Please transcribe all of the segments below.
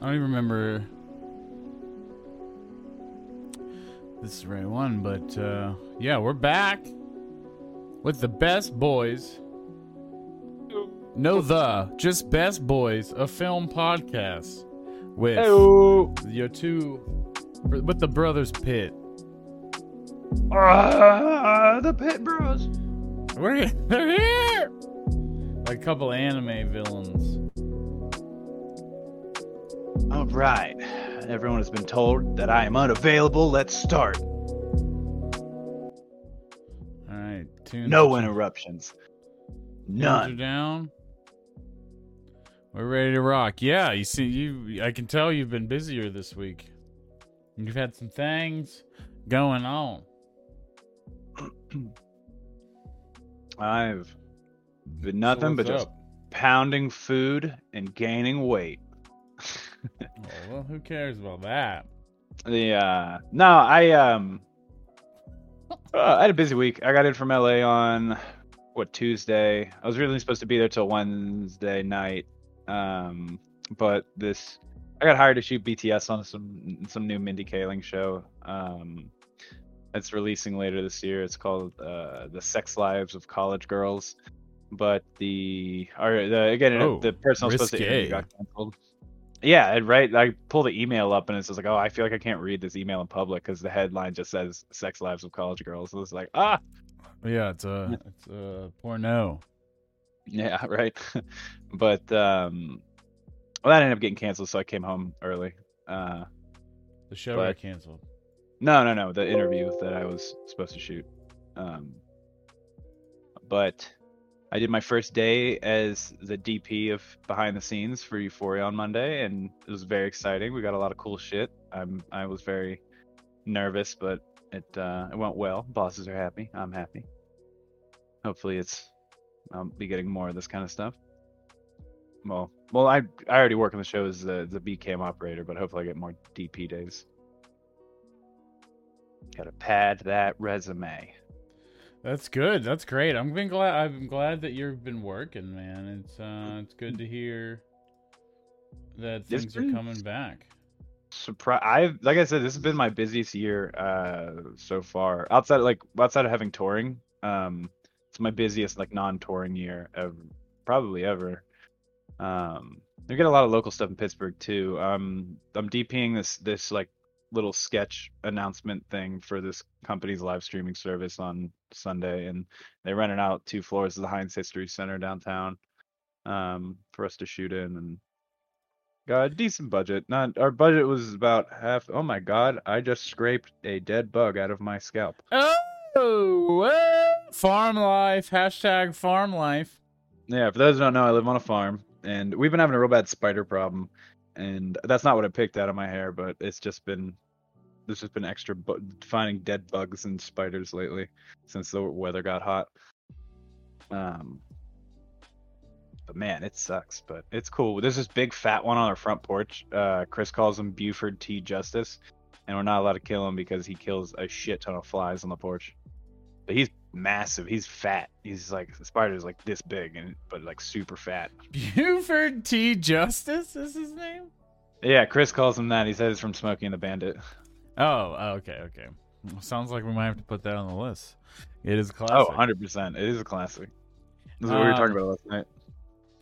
I don't even remember. This is the right one, but uh, yeah, we're back with the best boys. No, the just best boys, a film podcast with Hello. your two, with the brothers Pitt. Ah, the Pit Bros. We're they're here. A couple anime villains. All right. Everyone has been told that I am unavailable. Let's start. All right, No interruptions. None. down. We're ready to rock. Yeah, you see, you. I can tell you've been busier this week. You've had some things going on. I've been nothing but what's just pounding food and gaining weight. Oh, well, who cares about that? The uh no, I um uh, I had a busy week. I got in from LA on what Tuesday. I was really supposed to be there till Wednesday night. Um but this I got hired to shoot BTS on some some new Mindy Kaling show. Um it's releasing later this year. It's called uh The Sex Lives of College Girls. But the or the again Oh, the person I was supposed to interview got canceled. Yeah, right. I pull the email up and it's just like, oh, I feel like I can't read this email in public because the headline just says "Sex Lives of College Girls." So it's like, ah, Yeah, it's a it's a porno. yeah, right. but um, well, that ended up getting canceled, so I came home early. Uh, The show But- got canceled. no, no, no, the interview that I was supposed to shoot. Um, but I did my first day as the DP of behind the scenes for Euphoria on Monday, and it was very exciting. We got a lot of cool shit. I'm I was very nervous, but it uh, it went well. Bosses are happy. I'm happy. Hopefully, it's I'll be getting more of this kind of stuff. Well, well, I I already work on the show as the the B cam operator, but hopefully I get more DP days. Gotta pad that resume. That's good. That's great. I'm been glad. I'm glad that you've been working, man. It's uh, it's good to hear that things are coming back. surprise i've like i said this has been my busiest year uh so far outside like outside of having touring um it's my busiest like non-touring year ever probably ever um we get a lot of local stuff in pittsburgh too um i'm dping this this like little sketch announcement thing for this company's live streaming service on sunday and they rented out two floors of the heinz history center downtown um for us to shoot in and Got a decent budget. Not our budget was about half. Oh my god! I just scraped a dead bug out of my scalp. Oh, well, farm life. Hashtag farm life. Yeah, for those who don't know, I live on a farm, and we've been having a real bad spider problem. And that's not what I picked out of my hair, but it's just been there's just been extra bu- finding dead bugs and spiders lately since the weather got hot. Um, but man, it sucks, but it's cool. There's this big fat one on our front porch. Uh, Chris calls him Buford T. Justice, and we're not allowed to kill him because he kills a shit ton of flies on the porch. But he's massive. He's fat. He's like the spider's like this big, and but like super fat. Buford T. Justice is his name. Yeah, Chris calls him that. He says it's from Smokey and the Bandit. Oh, oh, okay, okay. Well, Sounds like we might have to put that on the list. It is a classic. Oh, 100%. It is a classic. This is what we were talking Um, about last night.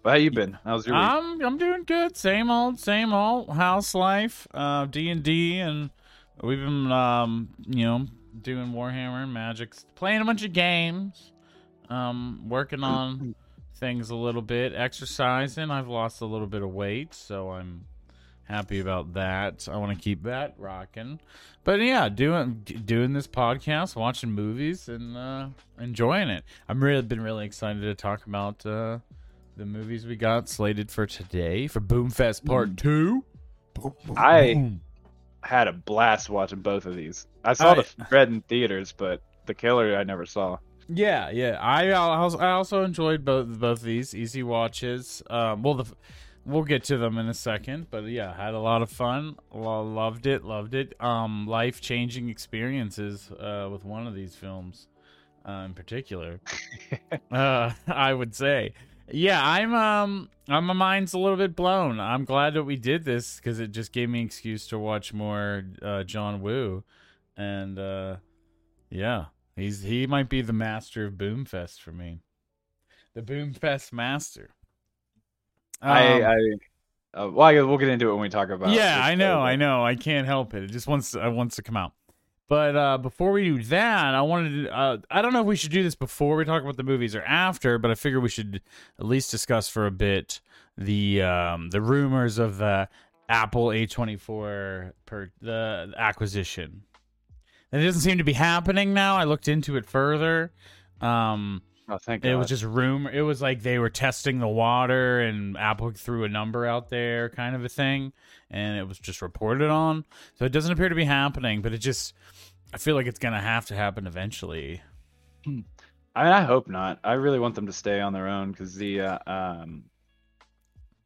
But how you been? How's your week? I'm I'm doing good. Same old, same old house life. Uh, D and D, and we've been um, you know, doing Warhammer and Magic, playing a bunch of games. Um, working on things a little bit, exercising. I've lost a little bit of weight, so I'm happy about that. I want to keep that rocking. But yeah, doing doing this podcast, watching movies, and uh, enjoying it. I'm really been really excited to talk about uh, the movies we got slated for today for Boomfest Part Two. Boom, boom, I-. had a blast watching both of these. I saw I- the Red in theaters, but the Killer I never saw. Yeah, yeah. I also, I also enjoyed both both these easy watches. Um, well, the we'll get to them in a second, but yeah, had a lot of fun. Loved it, loved it. Um, life changing experiences uh, with one of these films, uh, in particular. uh, I would say, yeah, I'm um, I'm, my mind's a little bit blown. I'm glad that we did this because it just gave me an excuse to watch more uh, John Woo, and uh, yeah, he's he might be the master of Boomfest for me, the Boomfest master. I, Um, I uh, well, I, we'll get into it when we talk about. yeah, I know, I know. I can't help it. It just wants to, it wants to come out. But uh, before we do that, I wanted to. Uh, I don't know if we should do this before we talk about the movies or after, but I figure we should at least discuss for a bit the um, the rumors of the Apple A24 per the acquisition. And it doesn't seem to be happening now. I looked into it further. Um, Oh, thank God. it was just rumor. It was like they were testing the water, and Apple threw a number out there, kind of a thing, and it was just reported on. So it doesn't appear to be happening, but it just. I feel like it's gonna have to happen eventually. I mean, I hope not. I really want them to stay on their own because the uh, um,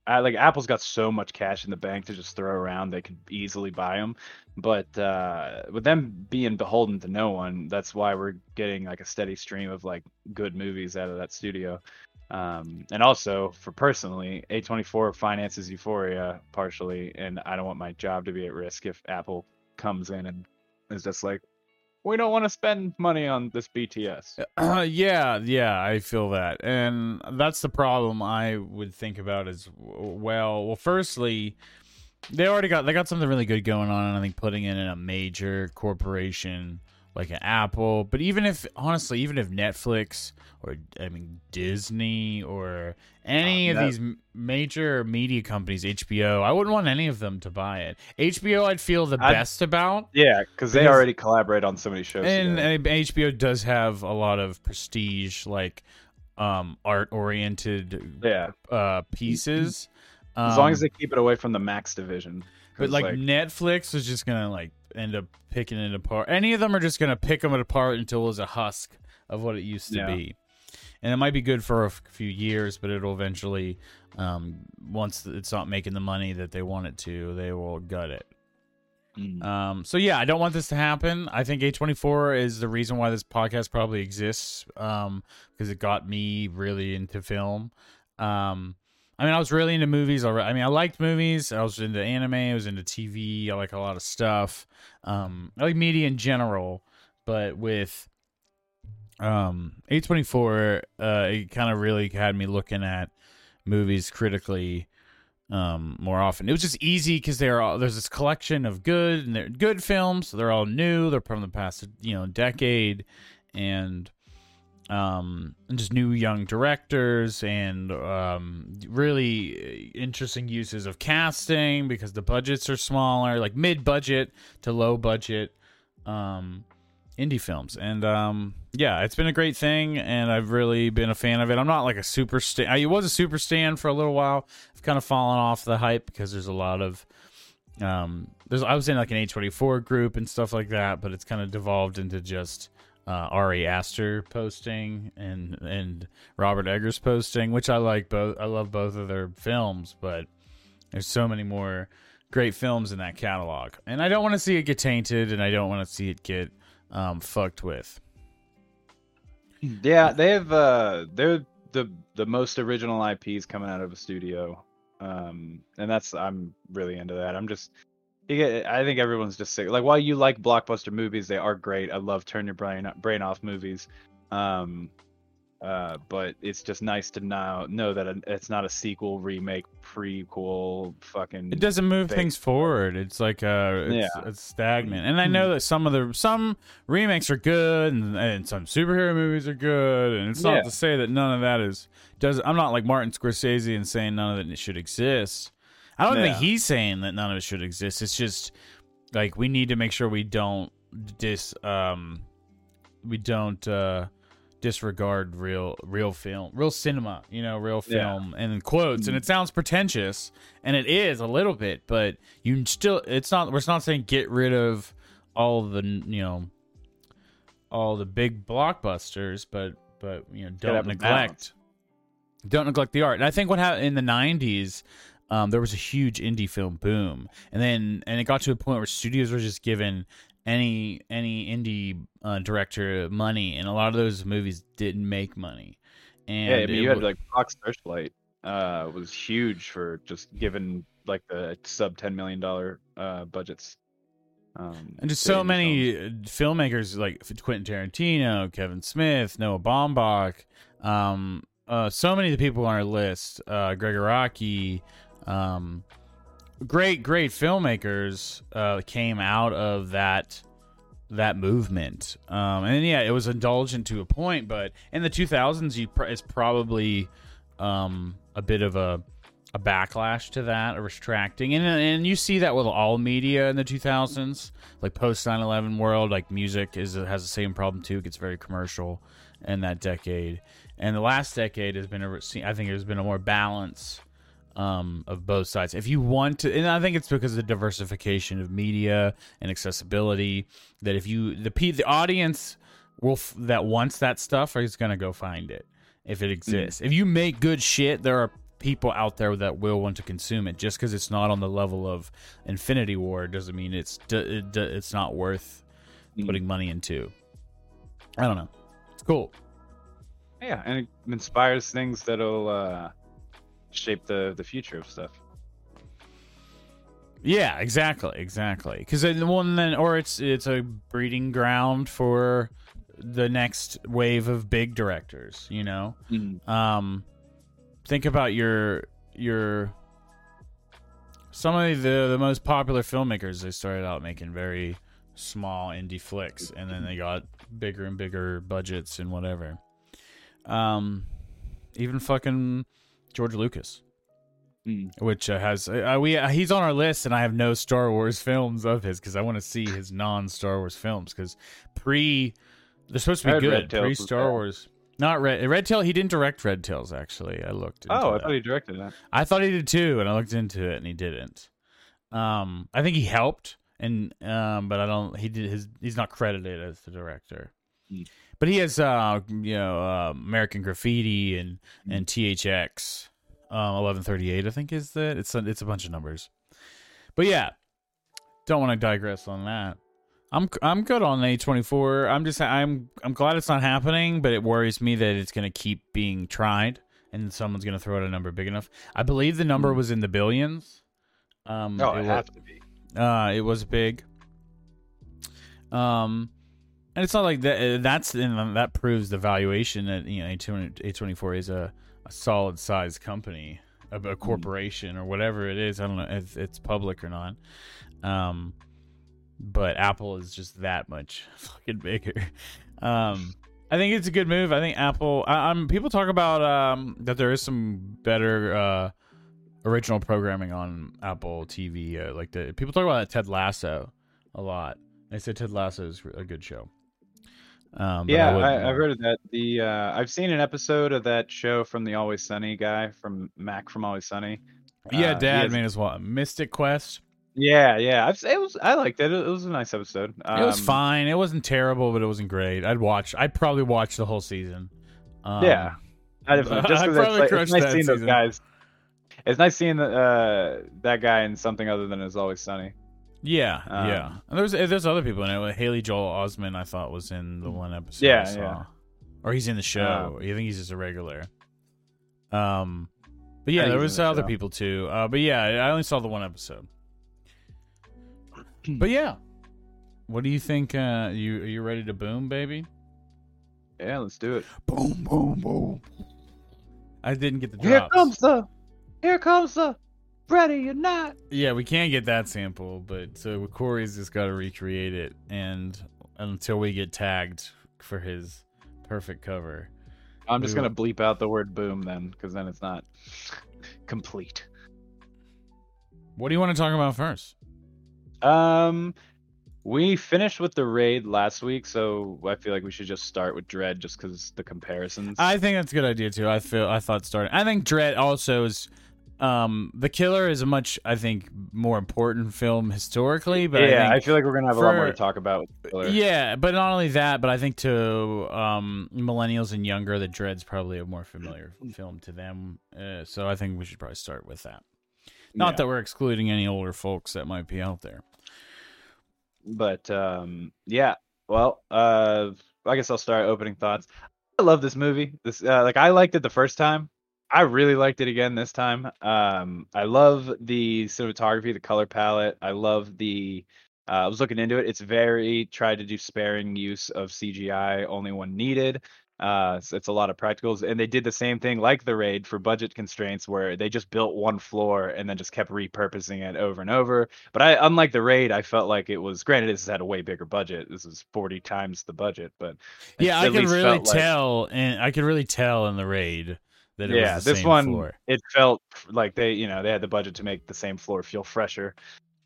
I, like Apple's got so much cash in the bank to just throw around, they could easily buy them. But uh, with them being beholden to no one, that's why we're getting like a steady stream of like good movies out of that studio. Um, and also for personally, A24 finances Euphoria partially, and I don't want my job to be at risk if Apple comes in and is just like, we don't want to spend money on this BTS. Uh, yeah, yeah, I feel that, and that's the problem. I would think about as well. Well, firstly, they already got they got something really good going on, and I think putting in a major corporation like an Apple. But even if honestly, even if Netflix or I mean Disney or any Uh, of no- these major media companies, HBO, I wouldn't want any of them to buy it. HBO, I'd feel the I'd- best about. Yeah, because they already collaborate on so many shows. and, and HBO does have a lot of prestige, like um, art oriented yeah, uh, pieces. as long Um, as they keep it away from the Max division. but 'Cause, like, Netflix is just gonna like end up picking it apart. Any of them are just gonna pick them apart until it's a husk of what it used to Yeah. be. And it might be good for a f- few years, but it'll eventually, um, once it's not making the money that they want it to, they will gut it. Mm. Um, so yeah, I don't want this to happen. I think A24 is the reason why this podcast probably exists. Um, because it got me really into film. Um, I mean, I was really into movies. I mean, I liked movies. I was into anime. I was into TV. I like a lot of stuff. Um, I like media in general, but with um A24, uh, it kind of really had me looking at movies critically um more often. It was just easy because they're all there's this collection of good and they're good films. They're all new. They're from the past you know decade, and um just new young directors and um really interesting uses of casting because the budgets are smaller, like mid budget to low budget. Um indie films and um yeah it's been a great thing and i've really been a fan of it i'm not like a super stan i was a super stan for a little while i've kind of fallen off the hype because there's a lot of um there's i was in like an A24 group and stuff like that but it's kind of devolved into just uh ari aster posting and and robert eggers posting which i like both i love both of their films but there's so many more great films in that catalog and i don't want to see it get tainted and i don't want to see it get um, fucked with. Yeah, they have uh they're the the most original IPs coming out of a studio. Um and that's I'm really into that. I'm just get, I think everyone's just sick. Like while you like blockbuster movies, they are great. I love turn your brain brain off movies. Um uh but it's just nice to now know that it's not a sequel, remake, prequel, fucking It doesn't move Fake. things forward. It's like uh, it's, Yeah. it's stagnant. And I know that some of the some remakes are good, and, and some superhero movies are good. And it's not Yeah. to say that none of that is does. I'm not like Martin Scorsese and saying none of it should exist. I don't think he's saying that none of it should exist. It's just like we need to make sure we don't dis um we don't uh disregard real real film real cinema you know real Yeah. film and quotes and it sounds pretentious and it is a little bit but you still it's not we're not saying get rid of all the you know all the big blockbusters but but you know don't neglect don't neglect the art. And I think what happened in the '90s, um, there was a huge indie film boom, and then and it got to a point where studios were just given any any indie uh, director money, and a lot of those movies didn't make money. And yeah, I mean, you had like Fox Searchlight uh, was huge for just given like the sub ten million dollar uh, budgets. Um, and just so many films. uh, filmmakers like Quentin Tarantino, Kevin Smith, Noah Baumbach, um, uh, so many of the people on our list, uh, Gregg Araki, um, great, great filmmakers uh, came out of that that movement. Um, and yeah, it was indulgent to a point, but in the 2000s, you pr- it's probably um, a bit of a a backlash to that, a retracting, and and you see that with all media in the 2000s, like post 9/11 world, like music is has the same problem too. It gets very commercial in that decade, and the last decade has been a I think there's been a more balance um, of both sides. If you want to, and I think it's because of the diversification of media and accessibility. That if you the pe- the audience will f- that wants that stuff is gonna go find it if it exists. If you make good shit, there are people out there that will want to consume it. Just because it's not on the level of Infinity War doesn't mean it's d- it, d- it's not worth Mm. putting money into. I don't know. It's cool. yeah, and it inspires things that'll uh, shape the the future of stuff. Yeah, exactly, exactly. Because then one then, or it's it's a breeding ground for the next wave of big directors. You know, um, think about your your some of the the most popular filmmakers. They started out making very small indie flicks, and then they got bigger and bigger budgets and whatever. Um, even fucking George Lucas Mm. which uh, has uh, we uh, he's on our list, and I have no Star Wars films of his because I want to see his non Star Wars films because pre they're supposed to be good pre Star. Wars. Not Red Red Tail. He didn't direct Red Tails actually. I looked. Into Oh, I that. thought he directed that. I thought he did too, and I looked into it, and he didn't. Um, I think he helped, and um, but I don't. He did his. He's not credited as the director, Hmm. But he has uh, you know, uh, American Graffiti and and THX, um, eleven thirty eight. I think is that it's a, it's a bunch of numbers, but yeah, don't want to digress on that. I'm I'm good on A twenty four. I'm just I'm I'm glad it's not happening, but it worries me that it's gonna keep being tried and someone's gonna throw out a number big enough. I believe the number Hmm. was in the billions. Um, Oh, it it wa- to be. uh, it was big. Um, and it's not like that. uh, That's that proves the valuation that you know A twenty four is a, a solid sized company, a, a corporation or whatever it is. I don't know if it's public or not. Um, but Apple is just that much fucking bigger. Um, I think it's a good move. I think Apple. I, I'm people talk about um that there is some better uh original programming on Apple TV. Uh, like the people talk about Ted Lasso a lot. They say Ted Lasso is a good show. Um, Yeah, I, I've heard of that. The uh, I've seen an episode of that show from the Always Sunny guy from Mac from Always Sunny. Yeah, Uh, Dad has- made as well. Mythic Quest. Yeah, yeah. I've, it was I liked it. It was a nice episode. it was Um, fine. It wasn't terrible, but it wasn't great. I'd watch. I'd probably watch the whole season. Um, Yeah. I just, I'd probably it's, like, it's nice seeing those guys. It's nice seeing the, uh, that guy in something other than It's Always Sunny. Yeah, Um, yeah. And there's there's other people in it. Haley Joel Osment, I thought was in the one episode. Yeah, I saw. yeah. Or he's in the show. Um, I think he's just a regular. Um, but yeah, there was the other show. people too. Uh, but yeah, I only saw the one episode. but yeah, what do you think? Uh, you are you ready to boom, baby? Yeah, let's do it. Boom, boom, boom. I didn't get the drops. Here comes the, here comes the, ready or not. Yeah, we can't get that sample, but so Corey's just got to recreate it, and until we get tagged for his perfect cover. I'm just We gonna bleep out the word boom then, because then it's not complete. What do you want to talk about first? Um, we finished with the raid last week, so I feel like we should just start with Dredd, just because the comparisons. I think that's a good idea too. I feel I thought starting. I think Dredd also is. Um, The Killer is a much I think more important film historically, but yeah, I I, feel like we're gonna have a lot more to talk about. With Killer. Yeah, but not only that, but I think to um, millennials and younger, the Dredd's probably a more familiar film to them. Uh, so I think we should probably start with that. Not Yeah. that we're excluding any older folks that might be out there. but um, yeah. Well, uh, I guess I'll start opening thoughts. I love this movie. This uh, like I liked it the first time. I really liked it again this time. Um, I love the cinematography, the color palette. I love the. Uh, I was looking into it. It's very tried to do sparing use of CGI, only when needed. Uh, so it's a lot of practicals, and they did the same thing like the raid for budget constraints, where they just built one floor and then just kept repurposing it over and over. But I, unlike the raid, I felt like it was. Granted, this had a way bigger budget. This is forty times the budget, but yeah, I can really tell, like, and I can really tell in the raid that it yeah, this one floor. it felt like they, you know, they had the budget to make the same floor feel fresher.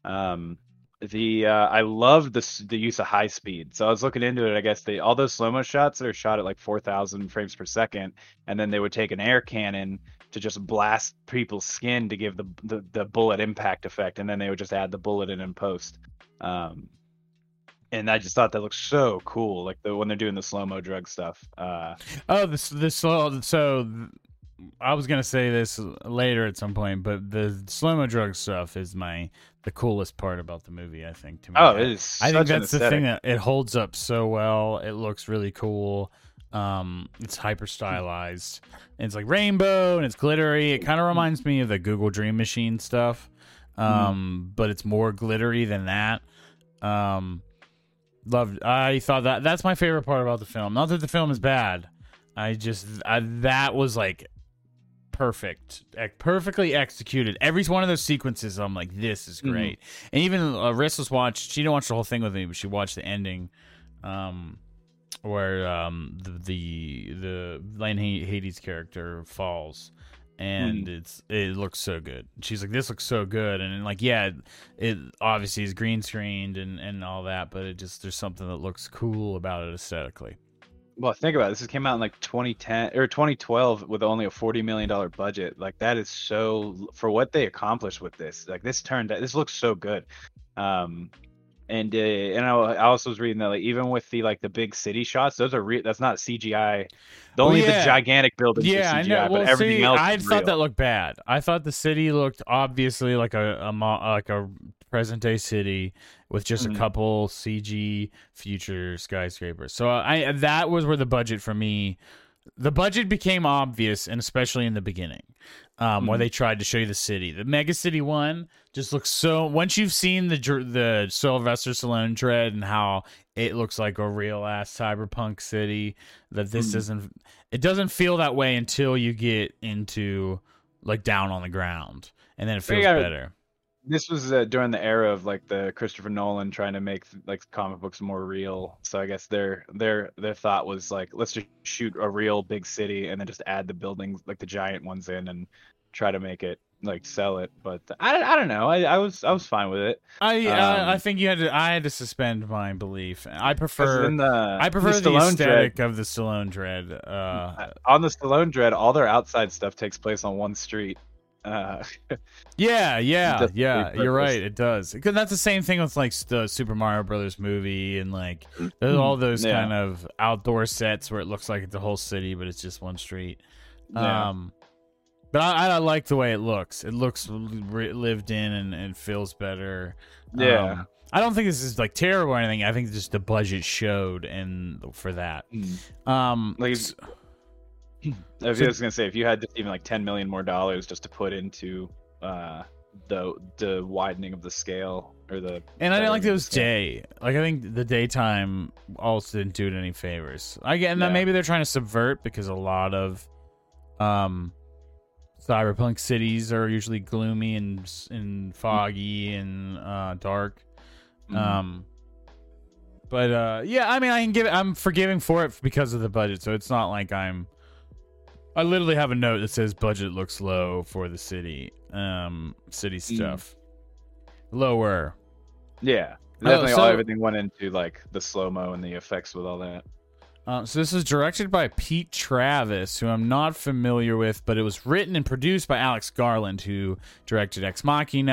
Um, the uh, I love the the use of high speed. So I was looking into it. I guess they all those slow mo shots that are shot at like four thousand frames per second, and then they would take an air cannon to just blast people's skin to give the, the the, bullet impact effect, and then they would just add the bullet in in post. Um, and I just thought that looked so cool, like the when they're doing the slow mo drug stuff. Uh, oh, the the slow so I was gonna say this later at some point, but the slow mo drug stuff is my the coolest part about the movie. I think to me. Oh, it is. I think that's the thing that it holds up so well. It looks really cool. Um, it's hyper stylized. It's like rainbow and it's glittery. It kind of reminds me of the Google Dream Machine stuff, um, mm. but it's more glittery than that. Um, loved. I thought that that's my favorite part about the film. Not that the film is bad. I just I, that was like perfect, perfectly executed. Every one of those sequences, I'm like, this is mm-hmm. great. Mm-hmm. And even uh, Rissa's watched. She didn't watch the whole thing with me, but she watched the ending, um, where um the the, the Lena Headey character falls. And mm. it's it looks so good. She's like, this looks so good, and, and like, yeah, it obviously is green screened and and all that, but it just there's something that looks cool about it aesthetically. Well, think about it. This came out in like 2010 or 2012 with only a 40 million dollar budget. Like that is so for what they accomplished with this. Like this turned out, this looks so good. Um, and uh, and I also was reading that like even with the like the big city shots, those are real. That's not CGI. The only well, yeah. the gigantic buildings. Yeah, CGI, I know. Well, but everything see, else. I thought real. that looked bad. I thought the city looked obviously like a, a like a present day city with just mm-hmm. a couple CG future skyscrapers. So I that was where the budget for me the budget became obvious and especially in the beginning. Um, mm-hmm. where they tried to show you the city. The Mega City one just looks so. Once you've seen the the Sylvester Stallone Dredd and how it looks like a real ass cyberpunk city, that this mm-hmm. doesn't. It doesn't feel that way until you get into like down on the ground, and then it feels better this was uh, during the era of like the Christopher Nolan trying to make like comic books more real. So I guess their their their thought was like, let's just shoot a real big city and then just add the buildings like the giant ones in and try to make it like sell it. But I, I don't know. I, I was I was fine with it. I uh, um, I think you had to I had to suspend my belief. I prefer the, I prefer the, the aesthetic Dredd, of the Stallone Dredd. Uh, on the Stallone Dredd, all their outside stuff takes place on one street. Uh, yeah, yeah, yeah. You're right. It does because that's the same thing with like the Super Mario Brothers movie and like there's all those yeah. kind of outdoor sets where it looks like it's a whole city, but it's just one street. Yeah. Um, but I, I, like the way it looks. It looks lived in and, and feels better. Yeah. Um, I don't think this is like terrible or anything. I think just the budget showed and for that. Mm. Um, like I was so, gonna say, if you had even like ten million more dollars just to put into uh, the the widening of the scale or the and I didn't like those day. Like I think the daytime also didn't do it any favors. I get, and yeah. then maybe they're trying to subvert because a lot of um cyberpunk cities are usually gloomy and and foggy and uh, dark. Mm-hmm. Um, but uh, yeah, I mean, I can give it. I'm forgiving for it because of the budget, so it's not like I'm I literally have a note that says budget looks low for the city. Um, city mm. stuff. Mm. Lower. Yeah. Oh, Definitely oh, so, all everything went into like the slow mo and the effects with all that. Uh, so this is directed by Pete Travis, who I'm not familiar with, but it was written and produced by Alex Garland, who directed Ex Machina.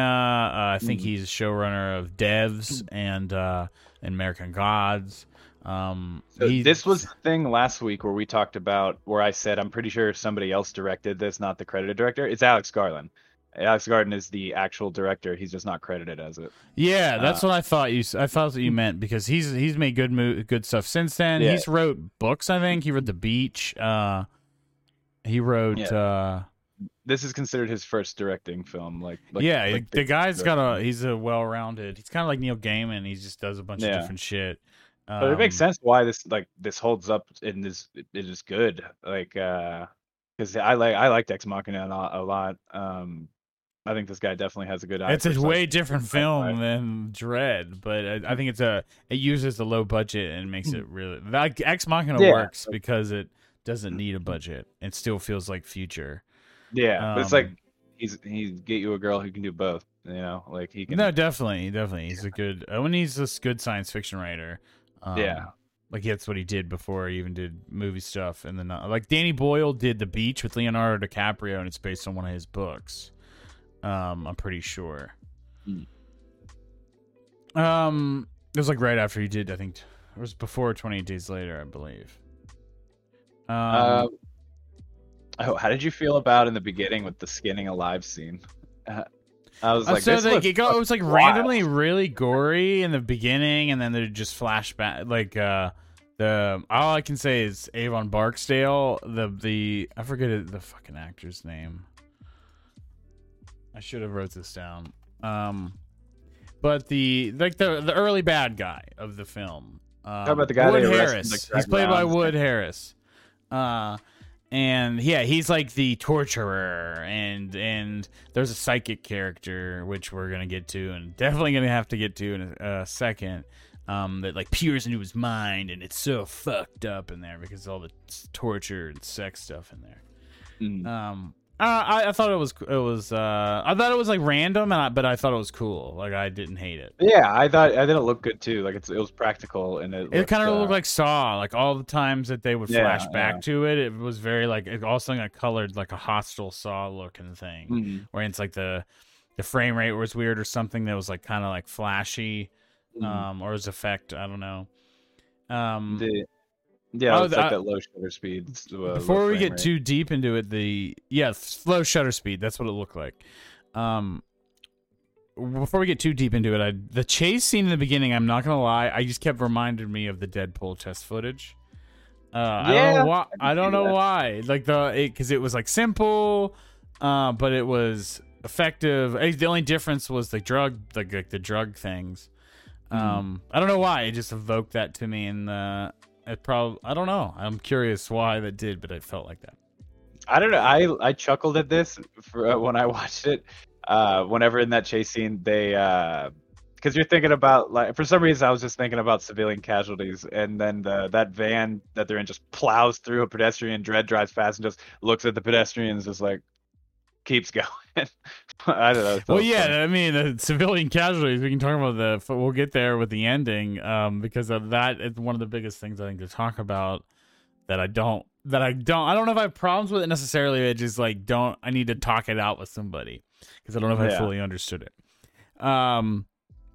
Uh, I think mm. he's a showrunner of Devs and uh, American Gods. Um, so this was the thing last week where we talked about where I said I'm pretty sure somebody else directed this, not the credited director. It's Alex Garland. Alex Garland is the actual director. He's just not credited as it. Yeah, that's Uh, what I thought you. I thought that you meant because he's he's made good mo- good stuff since then. Yeah. He's wrote books. I think he wrote The Beach. Uh, he wrote. Yeah. Uh, This is considered his first directing film. Like, like yeah, like the guy's directing. got a. He's a well-rounded. He's kind of like Neil Gaiman. He just does a bunch of different shit. But it makes Um, sense why this like this holds up and is it is good. Like, uh, because I like I liked Ex Machina a lot. A lot. Um, I think this guy definitely has a good eye. It's a way different film than Dredd, but I, I think it's a it uses the low budget and makes it really like Ex Machina Yeah. works because it doesn't need a budget. It still feels like future. Yeah, but it's like Um, he's he's get you a girl who can do both. You know, like he can. No, definitely, definitely, he's a good. Uh, when he's this good science fiction writer. Um, Yeah. like that's what he did before he even did movie stuff, and then uh, like Danny Boyle did The Beach with Leonardo DiCaprio, and it's based on one of his books. Um, I'm pretty sure. Hmm. Um, it was like right after he did. I think it was before 28 Days Later, I believe. Um, Uh, oh, how did you feel about in the beginning with the skinning alive scene? Uh, I was Uh, like, so like it, go, it was like wild. randomly really gory in the beginning, and then they just flashback like uh the all I can say is Avon Barksdale. The the I forget the fucking actor's name. I should have wrote this down. Um, but the like the the early bad guy of the film. Um, about the guy Wood Harris. he's played by? Wood Harris. Uh, and yeah, he's like the torturer, and and there's a psychic character which we're gonna get to, and definitely gonna have to get to in a, a second. Um, that like peers into his mind, and it's so fucked up in there because of all the torture and sex stuff in there. Mm. Um, uh, I, I thought it was it was uh, I thought it was like random, and I, but I thought it was cool. Like I didn't hate it. Yeah, I thought I it looked good too. Like it's it was practical and it. It kind of uh, looked like Saw. Like all the times that they would Yeah, flash back yeah. to it, it was very like it also got colored like a hostile Saw looking thing, Mm, where it's like the the frame rate was weird or something that was like kind of like flashy, mm. um, or his effect. I don't know. Um, The- yeah, oh, it's the- like that low shutter speed. uh, before we get rate. too deep into it, the yeah, slow shutter speed. That's what it looked like. Um, before we get too deep into it, I, the chase scene in the beginning, I'm not gonna lie, I just kept reminding me of the Deadpool test footage. Uh, I don't Yeah, know why. I don't know that. why. Like the because it, was like simple, uh, but it was effective. The only difference was the drug, like, like the drug things. Mhm. Um, I don't know why it just evoked that to me, in uh, it probably I don't know. I'm curious why that did, but it felt like that. I don't know. I I chuckled at this for, uh, when I watched it. Uh, whenever in that chase scene, they because you're thinking about like for some reason I was just thinking about civilian casualties, and then the that van that they're in just plows through a pedestrian. Dredd drives past and just looks at the pedestrians, just like keeps going. I don't know. Well, yeah, funny. I mean the civilian casualties. We can talk about the. We'll get there with the ending, um, because of that. It's one of the biggest things I think to talk about. That I don't. That I don't. I don't know if I have problems with it necessarily. I just like don't. I need to talk it out with somebody because I don't know if I fully understood it. Um,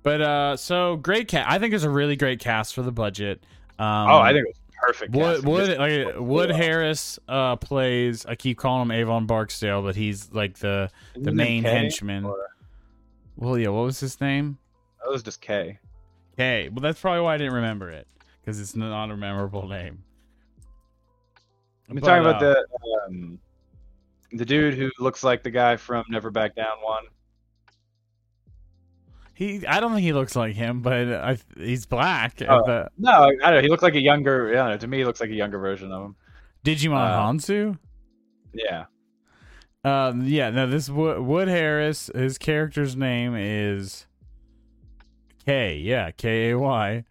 but uh, so great cast. I think it's a really great cast for the budget. Um, oh, I think it was perfect. Wood casting. Wood Just- like, Wood. Harris uh plays. I keep calling him Avon Barksdale, but he's like the Isn't the main Kay? henchman. Or- Well, yeah. What was his name? That was just Kay. Okay, well that's probably why I didn't remember it because it's not a memorable name. I'm But, talking about uh, the um, the dude who looks like the guy from Never Back Down one. He. I don't think he looks like him, but I, he's black. Oh. The No, I don't know. He looked like a younger. Yeah, to me, he looks like a younger version of him. Djimon uh, Hounsou. Yeah. Um, yeah, no, this Wood, Wood Harris. His character's name is Kay. Yeah, K A Y.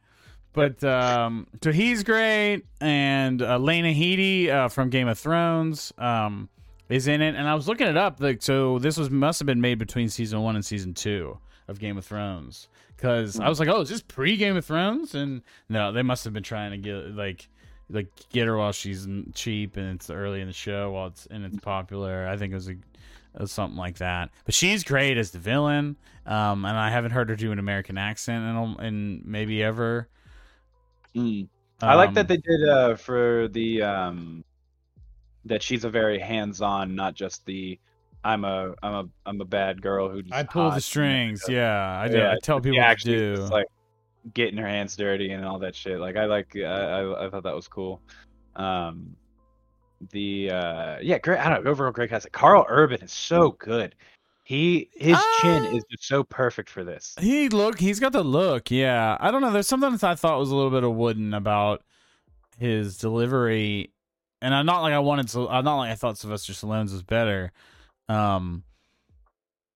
But um, so he's great, and uh, Lena Headey uh, from Game of Thrones um, is in it. And I was looking it up. Like, so this was must have been made between season one and season two of Game of Thrones. Because I was like, oh, is this pre Game of Thrones? And no, they must have been trying to get like like get her while she's cheap and it's early in the show while it's and it's popular. I think it was a, something like that. But she's great as the villain. Um, and I haven't heard her do an American accent in in maybe ever. I like that Um, they did uh, for the um, that she's a very hands-on, not just the I'm a I'm a I'm a bad girl who I pull the strings. Yeah, I do. Yeah, I tell people to do. like getting her hands dirty and all that shit. Like I like I I, I thought that was cool. Um, the uh yeah, great. I don't know. Overall, great cast. Karl Urban is so good. He his chin Ah. is just so perfect for this. He look. He's got the look. Yeah. I don't know. There's something that I thought was a little bit of wooden about his delivery, and I'm not like I wanted. to I'm not like I thought Sylvester Stallone's was better. Um,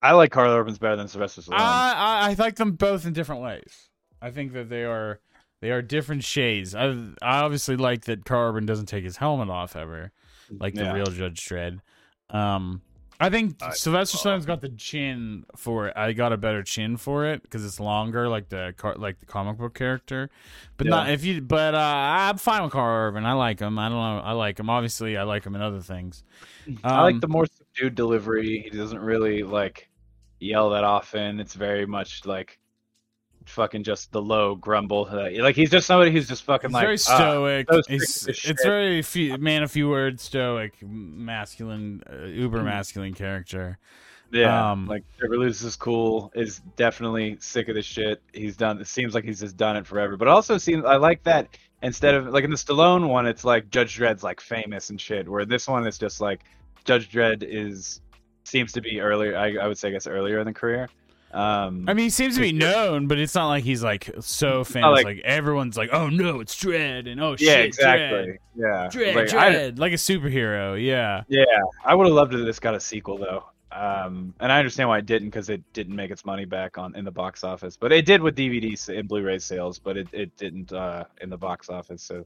I like Karl Urban's better than Sylvester Stallone. I, I I like them both in different ways. I think that they are they are different shades. I I obviously like that Karl Urban doesn't take his helmet off ever, like the real Judge Dredd. Um, I think I- Sylvester Stallone's got the chin for it. I got a better chin for it because it's longer, like the car, like the comic book character. But not if you. But uh, I'm fine with Karl Urban. I like him. I don't know. I like him. Obviously, I like him in other things. I Um, like the more subdued delivery. He doesn't really like yell that often. It's very much like fucking just the low grumble. Like he's just somebody who's just fucking He's like very "Ah, stoic. those It's, it's very few, man a few words, stoic, masculine, uh, uber masculine character. Yeah, Um, like Trevor Lewis is cool. Is definitely sick of this shit. He's done. It seems like he's just done it forever. But also seems I like that instead of like in the Stallone one, it's like Judge Dredd's like famous and shit. Where this one is just like Judge Dredd is seems to be earlier. I, I would say I guess earlier in the career. Um, I mean, he seems to be known, but it's not like he's like so famous. like- Like, everyone's like, "Oh no, it's Dredd," and "Oh yeah, shit, exactly. Yeah, Dredd, Dredd, Like, Dredd," like a superhero." Yeah, Yeah, I would have loved it if this got a sequel though. Um, and I understand why it didn't because it didn't make its money back on in the box office. But it did with DVD and Blu-ray sales, but it, it didn't uh, in the box office, so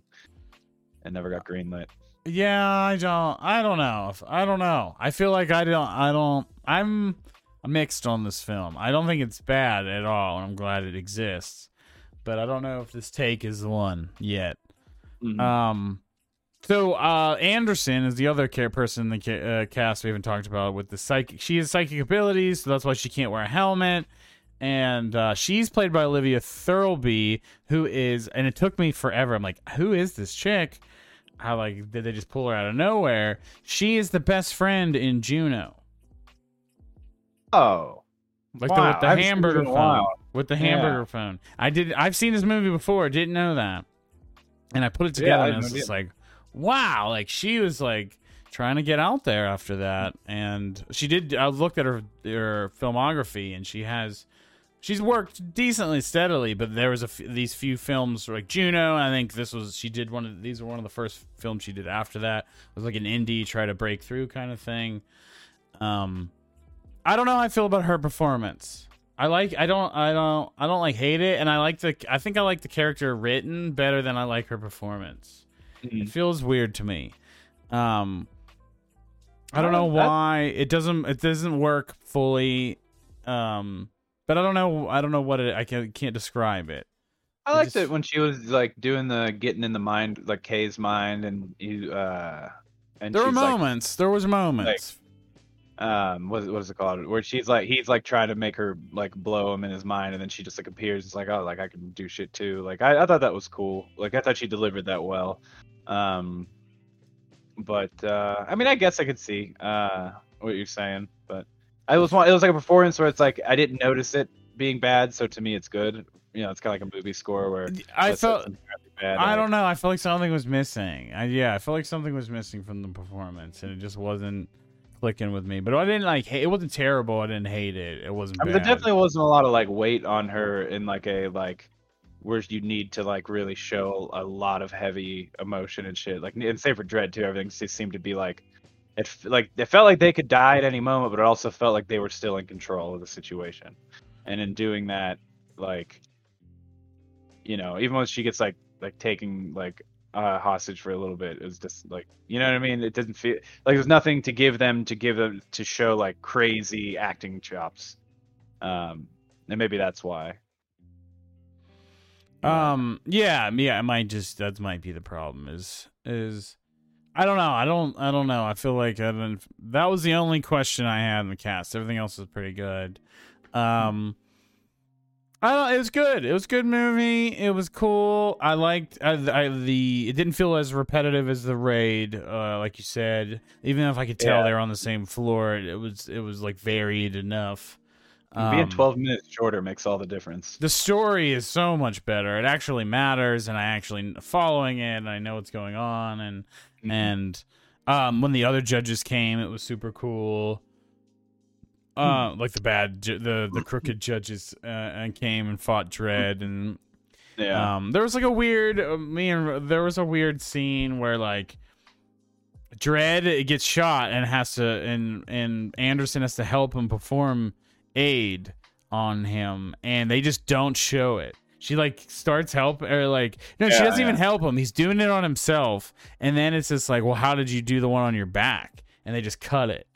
it never got greenlit. Yeah. I don't. I don't know. I don't know. I feel like I don't. I don't. I'm mixed on this film. I don't think it's bad at all. and I'm glad it exists, but I don't know if this take is the one yet. Mhm. Um, so uh, Anderson is the other care person in the ca- uh, cast we haven't talked about with the psychic. She has psychic abilities, so that's why she can't wear a helmet. And uh, she's played by Olivia Thirlby, who is, and it took me forever. I'm like, who is this chick? How like did they just pull her out of nowhere? She is the best friend in Juno, oh, like the, with the I haven't hamburger it in a phone. With the Yeah. hamburger phone, I did. I've seen this movie before. Didn't know that, and I put it together, I and I was just like, "Wow!" Like she was like trying to get out there after that, and she did. I looked at her her filmography, and she has. She's worked decently steadily, but there was a f- these few films like Juno. I think this was she did one of these were one of the first films she did after that. It was like an indie try to break through kind of thing. Um, I don't know how I feel about her performance. I like I don't I don't I don't like hate it and I like the I think I like the character written better than I like her performance. It Mhm. feels weird to me. Um I don't Uh, know why it doesn't it doesn't work fully um but I don't know I don't know what it I can, can't describe it. I liked just- it when she was like doing the getting in the mind, like Kay's mind, and you uh, and There were she's like, moments. there was moments. um what, what is it called where she's like he's like trying to make her like blow him in his mind and then she just like appears it's like oh like i can do shit too like i, I thought that was cool like i thought she delivered that well um but uh i mean i guess i could see uh what you're saying i was one it was like a performance where it's like i didn't notice it being bad so to me it's good you know it's kind of like a movie score where I felt bad, I like- don't know. I felt like something was missing. I, yeah, I felt like something was missing from the performance, and it just wasn't clicking with me. But I didn't like. Hate, it wasn't terrible. I didn't hate it. It wasn't. I mean, bad. there definitely wasn't a lot of like weight on her in like a like where you need to like really show a lot of heavy emotion and shit. Like and same for Dredd too. Everything just seemed to be like it like it felt like they could die at any moment, but it also felt like they were still in control of the situation. And in doing that, like you know, even when she gets like like taking like uh hostage for a little bit, it was just like you know what I mean. It doesn't feel like there's nothing to give them to give them to show like crazy acting chops. Um, and maybe that's why. Um. Yeah. Yeah. It might just that might be the problem. Is is I don't know. I don't. I don't know. I feel like I didn't. That was the only question I had in the cast. Everything else was pretty good. Um. I don't, it was good. It was a good movie. It was cool. I liked I, I, the. It didn't feel as repetitive as the raid, uh, like you said. Even if I could tell Yeah. they were on the same floor, it was it was like varied enough. Being Um, 12 minutes shorter makes all the difference. the story is so much better. It actually matters, and I actually following it, and I know what's going on, and Mhm. and um, when the other judges came, it was super cool. Uh, like the bad, the the crooked judges, uh, and came and fought Dredd, and yeah. um, there was like a weird, uh, me and there was a weird scene where like Dredd gets shot and has to, and and Anderson has to help him perform aid on him, and they just don't show it. She like starts help or like no, she doesn't even help him. He's doing it on himself, and then it's just like, well, how did you do the one on your back? And they just cut it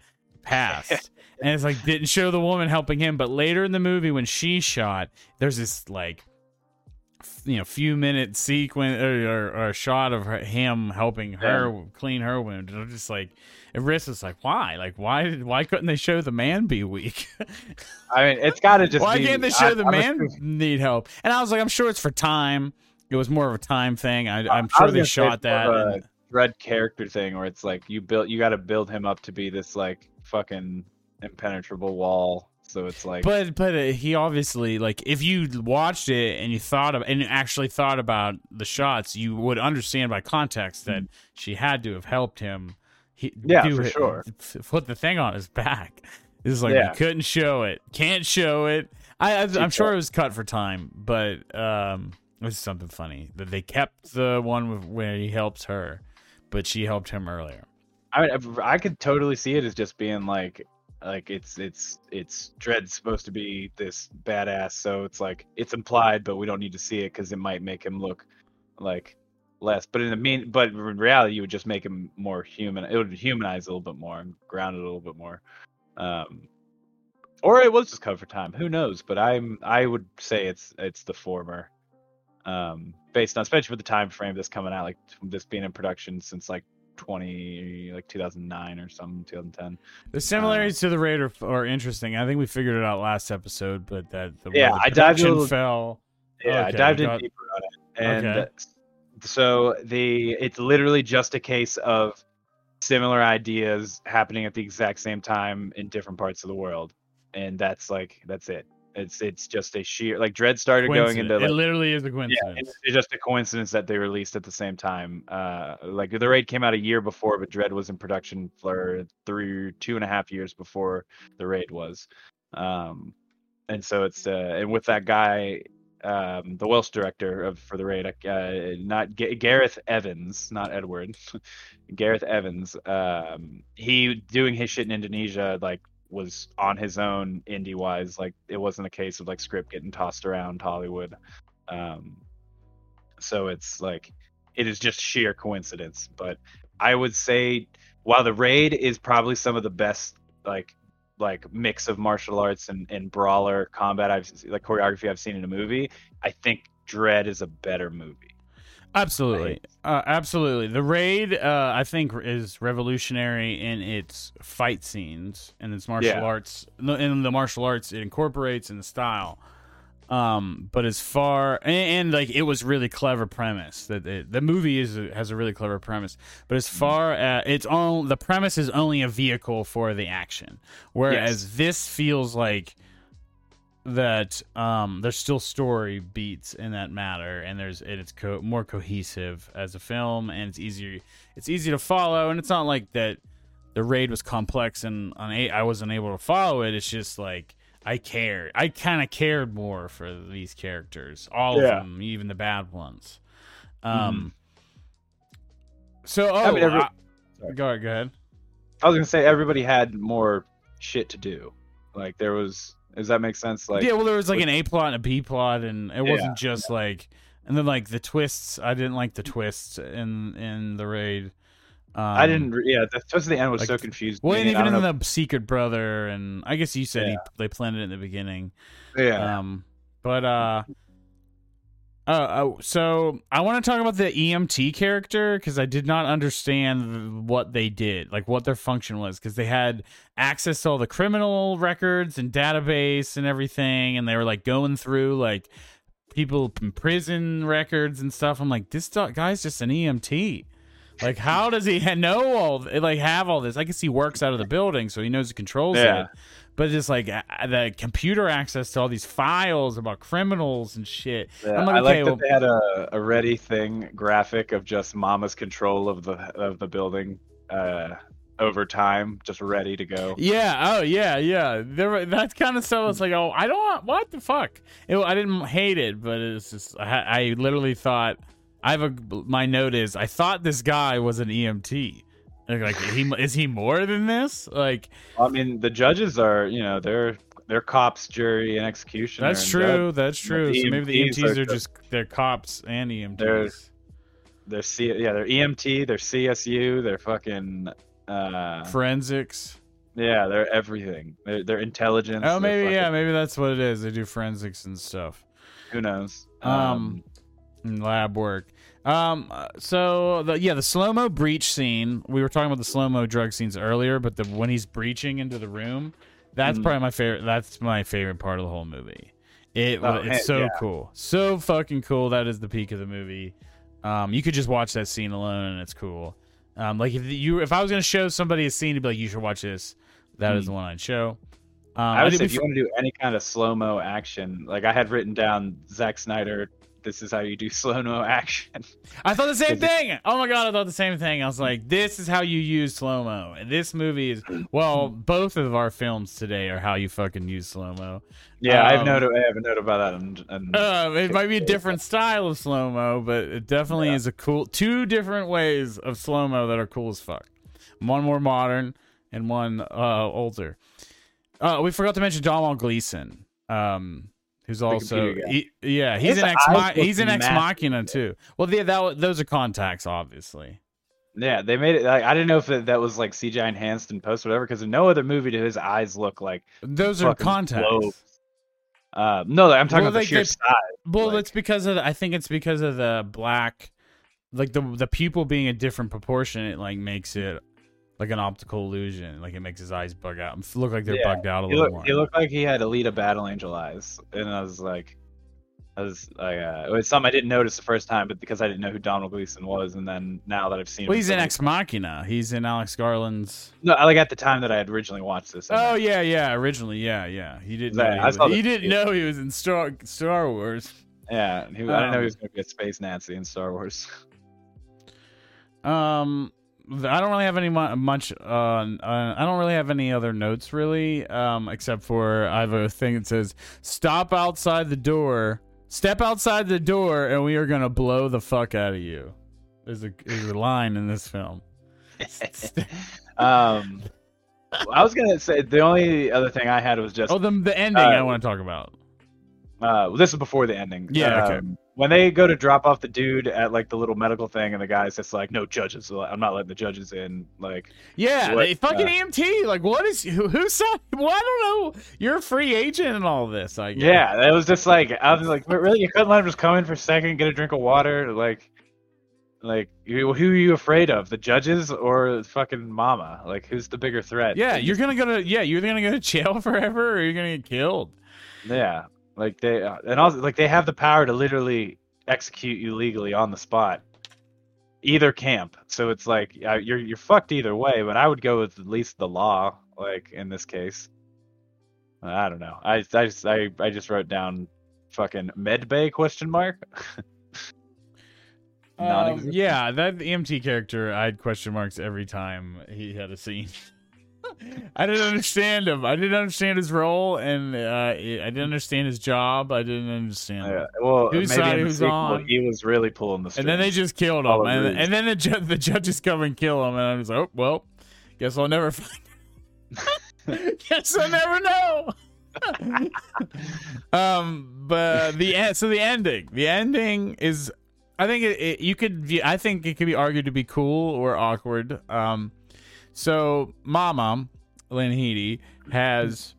past. and it's like didn't show the woman helping him, but later in the movie when she's shot, there's this like you know few minute sequence or, or, or a shot of her, him helping her clean her wound. And I'm just like, and Riss is like, why? Like, why did why couldn't they show the man be weak? I mean, it's got to just. why be, can't they show I- the I'm man assuming- need help? And I was like, I'm sure it's for time. It was more of a time thing. I, I'm I sure they shot that. and- Dredd character thing where it's like you build, you got to build him up to be this like fucking impenetrable wall. So it's like, But but uh, he obviously like if you watched it and you thought of and actually thought about the shots, you would understand by context that she had to have helped him. He, Yeah, do for sure. Put the thing on his back. It's like Yeah. you couldn't show it, can't show it. I, I I'm sure it was cut for time, but um, it was something funny that they kept the one where he helps her, but she helped him earlier. I mean, I could totally see it as just being like, like it's it's it's Dredd's supposed to be this badass, so it's like it's implied, but we don't need to see it because it might make him look like less. But in the mean, but in reality, you would just make him more human. It would humanize a little bit more and ground it a little bit more. Um, or it was just cover time. Who knows? But I'm I would say it's it's the former. Um, based on especially with the time frame that's coming out, like this being in production since like 20 like 2009 or something 2010 The similarities um, to the raid are, are interesting. I think we figured it out last episode, but that the, Yeah, the I dived a little- fell. yeah i Okay, dived in got- deeper on it and Okay. so the it's literally just a case of similar ideas happening at the exact same time in different parts of the world and that's like that's it it's it's just a sheer like Dredd started going into it literally is a yeah, coincidence. it's it's just a coincidence that they released at the same time. Uh, like the raid came out a year before, but Dredd was in production for three, two and a half years before the raid was. Um, and so it's uh, and with that guy, um, the Welsh director of for the raid, uh, not G- Gareth Evans, not Edward, Gareth Evans. Um, he doing his shit in Indonesia, like was on his own indie wise. Like it wasn't a case of like script getting tossed around Hollywood. Um, so it's like it is just sheer coincidence. But I would say while the raid is probably some of the best like like mix of martial arts and, and brawler combat I've like choreography I've seen in a movie, I think Dredd is a better movie. Absolutely, uh, absolutely. The raid, uh, I think, is revolutionary in its fight scenes and its martial Yeah. arts. In the martial arts, it incorporates in the style. Um, but as far and, and like it was really clever premise that it, the movie is has a really clever premise. But as far as it's all the premise is only a vehicle for the action, whereas this feels like that um there's still story beats in that matter and there's and it's co- more cohesive as a film and it's easier it's easy to follow and it's not like that the raid was complex and on eight I wasn't able to follow it. It's just like I cared I kind of cared more for these characters all Yeah. of them even the bad ones. Um so oh I mean, every- I- go, go ahead. I was gonna say everybody had more shit to do. Like there was does that make sense? Like yeah, well, there was like an A plot and a B plot, and it Yeah. wasn't just like, and then like the twists. I didn't like the twists in in the raid. Um, I didn't yeah, the towards the end was like, so confused. Well, and even in know- the secret brother, and I guess you said he, they planned it in the beginning. yeah. Um, but uh, Uh, uh, so I want to talk about the EMT character because I did not understand what they did, like what their function was, because they had access to all the criminal records and database and everything, and they were like going through like people in prison records and stuff. I'm like, this guy's just an EMT. Like, how does he know all like have all this? I guess he works out of the building, so he knows the controls. Yeah. It. But just like uh, the computer access to all these files about criminals and shit. Yeah, I'm like, I like okay, that they had a, a ready thing graphic of just Mama's control of the of the building uh, over time, just ready to go. Yeah. Oh, yeah. Yeah. There. That kind of stuff. It's like, oh, I don't. want What the fuck? It, I didn't hate it, but it's just. I, I literally thought. I have a. My note is. I thought this guy was an EMT. Like, like he is he more than this? Like I mean, the judges are, you know, they're they're cops, jury, and executioner. that's and true. That's true. the So maybe the EMTs are are just they're cops and EMTs. They're- They're C, yeah, they're EMT, they're CSU, they're fucking, uh, Forensics. yeah, they're everything. They're they're intelligence. Oh, maybe yeah, maybe that's what it is. They do forensics and stuff. Who knows? Um, and lab work. Um, uh, so the yeah, the slow mo breach scene. We were talking about the slow mo drug scenes earlier, but the when he's breaching into the room, that's Mhm. probably my favorite. That's my favorite part of the whole movie. It Oh, it's so yeah. cool, so fucking cool. That is the peak of the movie. Um, you could just watch that scene alone, and it's cool. Um, like if you if I was gonna show somebody a scene to be like, you should watch this. That is Mhm. the one I'd show. Um, I would say if you want to do any kind of slow mo action, like I had written down Zack Snyder. This is how you do slow mo action. I thought the same it- thing. Oh my god, I thought the same thing. I was like, this is how you use slow mo. This movie is well, both of our films today are how you fucking use slow mo. Yeah, I have Um, note. I have a note about that. And, and Uh, it might be a different style of slow mo, but it definitely Yeah. is a cool two different ways of slow mo that are cool as fuck. One more modern and one uh, older. Uh, we forgot to mention Donald Gleeson, um, who's also he- yeah, he's His an ex he's an ex machina too. Well, yeah, that those are contacts, obviously. yeah, they made it. Like, I didn't know if that, that was like CGI enhanced and post, whatever. Because in no other movie do his eyes look like Those are contacts. globes. Uh, no, I'm talking Well, about the like, sheer they- size. Well, like- it's because of the, I think it's because of the black, like the the pupil being a different proportion. It like makes it like an optical illusion. Like it makes his eyes bug out, look like they're Yeah, bugged out a He little looked, more. he looked like he had Alita Battle Angel eyes, and I was like, I was like, uh, it was something I didn't notice the first time, but because I didn't know who Donald Gleeson was, and then now that I've seen, well, him he's in Ex Machina. He's in Alex Garland's. No, like at the time that I had originally watched this. Oh yeah, yeah. Originally, yeah, yeah. He didn't. Yeah, Know he, was, the he didn't know he was in Star Star Wars. yeah. He, I didn't know Um, he was going to be a space Nazi in Star Wars. Um, I don't really have any mu- much. Uh, uh, I don't really have any other notes really. Um, except for I have a thing that says, "Stop outside the door. Step outside the door, and we are gonna blow the fuck out of you." There's a there's a line in this film. um, I was gonna say the only other thing I had was just Oh, the the ending I Uh, want to talk about. Uh, well, this is before the ending. Yeah, okay. Um, When they go to drop off the dude at like the little medical thing, and the guy's just like, "No judges. I'm not letting the judges in." Like, Yeah, what, they fucking uh, EMT. Like, what is who? Who said? Well, I don't know. You're a free agent and all this. I guess. yeah, it was just like I was like, "But really, you couldn't let him just come in for a second, get a drink of water, like. Like who are you afraid of? The judges or fucking Mama? Like who's the bigger threat? Yeah, you're gonna go to yeah, you're gonna go to jail forever, or you're gonna get killed. Yeah, like they uh, and also like they have the power to literally execute you legally on the spot. Either camp, so it's like uh, you're you're fucked either way. But I would go with at least the law, like in this case. I don't know. I I just I, I just wrote down fucking medbay question mark. Um, yeah, that EMT character, I had question marks every time he had a scene. I didn't understand him. I didn't understand his role, and uh, I didn't understand his job. I didn't understand. Yeah, well, Whose maybe the who's sequel, on? he was really pulling the strings. And then they just killed him, and, and then the ju- the judges come and kill him, and I was like, oh well, guess I'll never find. guess I'll never know. um, but the en- so the ending, the ending is, I think it, it you could view, I think it could be argued to be cool or awkward. Um, so Mama Lynn has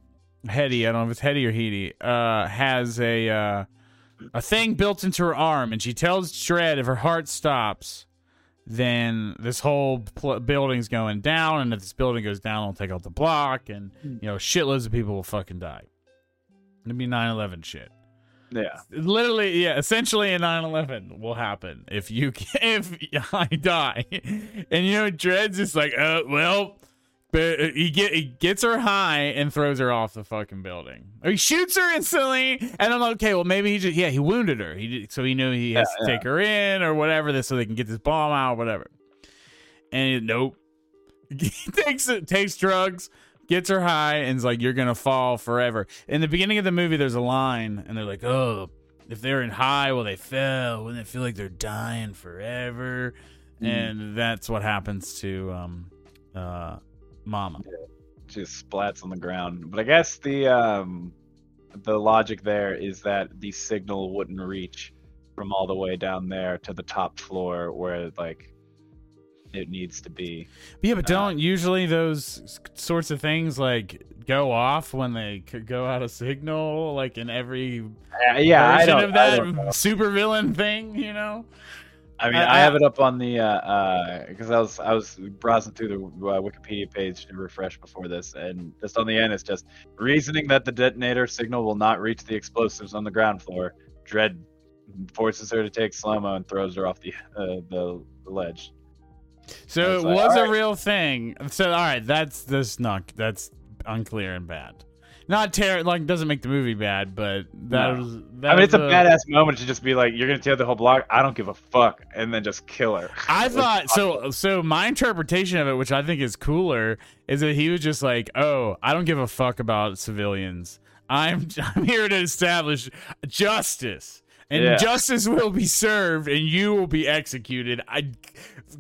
Hetty, I don't know if it's Hetty or Headey, uh, has a uh, a thing built into her arm, and she tells Dredd if her heart stops, then this whole pl- building's going down, and if this building goes down, it'll take out the block, and you know shitloads of people will fucking die. It'd be 9/11 shit. Yeah. Literally, yeah. Essentially, a 9/11 will happen if you if I die, and you know, Dredd's just like, uh, well, but he get he gets her high and throws her off the fucking building. Or he shoots her instantly, and I'm like, okay, well, maybe he just yeah, he wounded her. He so he knew he has Yeah, to yeah. take her in or whatever, this so they can get this bomb out, or whatever. And he- nope, he takes it, takes drugs, gets her high, and is like, "You're gonna fall forever." In the beginning of the movie, there's a line, and they're like, "Oh, if they're in high, well, they fell. Wouldn't it feel like they're dying forever?" Mm. And that's what happens to um, uh, Mama. just splats on the ground. But I guess the um the logic there is that the signal wouldn't reach from all the way down there to the top floor where like it needs to be. But yeah, but don't usually those sorts of things like go off when they go out a signal, like in every Uh, yeah, I version don't, of that supervillain thing, you know? I mean, I- I, have it up on the uh because I was I was browsing through the uh, Wikipedia page to refresh before this, and just on the end it's just reasoning that the detonator signal will not reach the explosives on the ground floor. Dredd forces her to take slow mo and throws her off the uh, the ledge. So I it was like, was a alright. real thing. So all right, that's this not that's unclear and bad. Not ter like doesn't make the movie bad, but that No. was that I mean, it's a was badass moment to just be like, "You're gonna tear the whole block. I don't give a fuck," and then just kill her. I thought so. So my interpretation of it, which I think is cooler, is that he was just like, "Oh, I don't give a fuck about civilians. I'm I'm here to establish justice, and Yeah. justice will be served, and you will be executed. I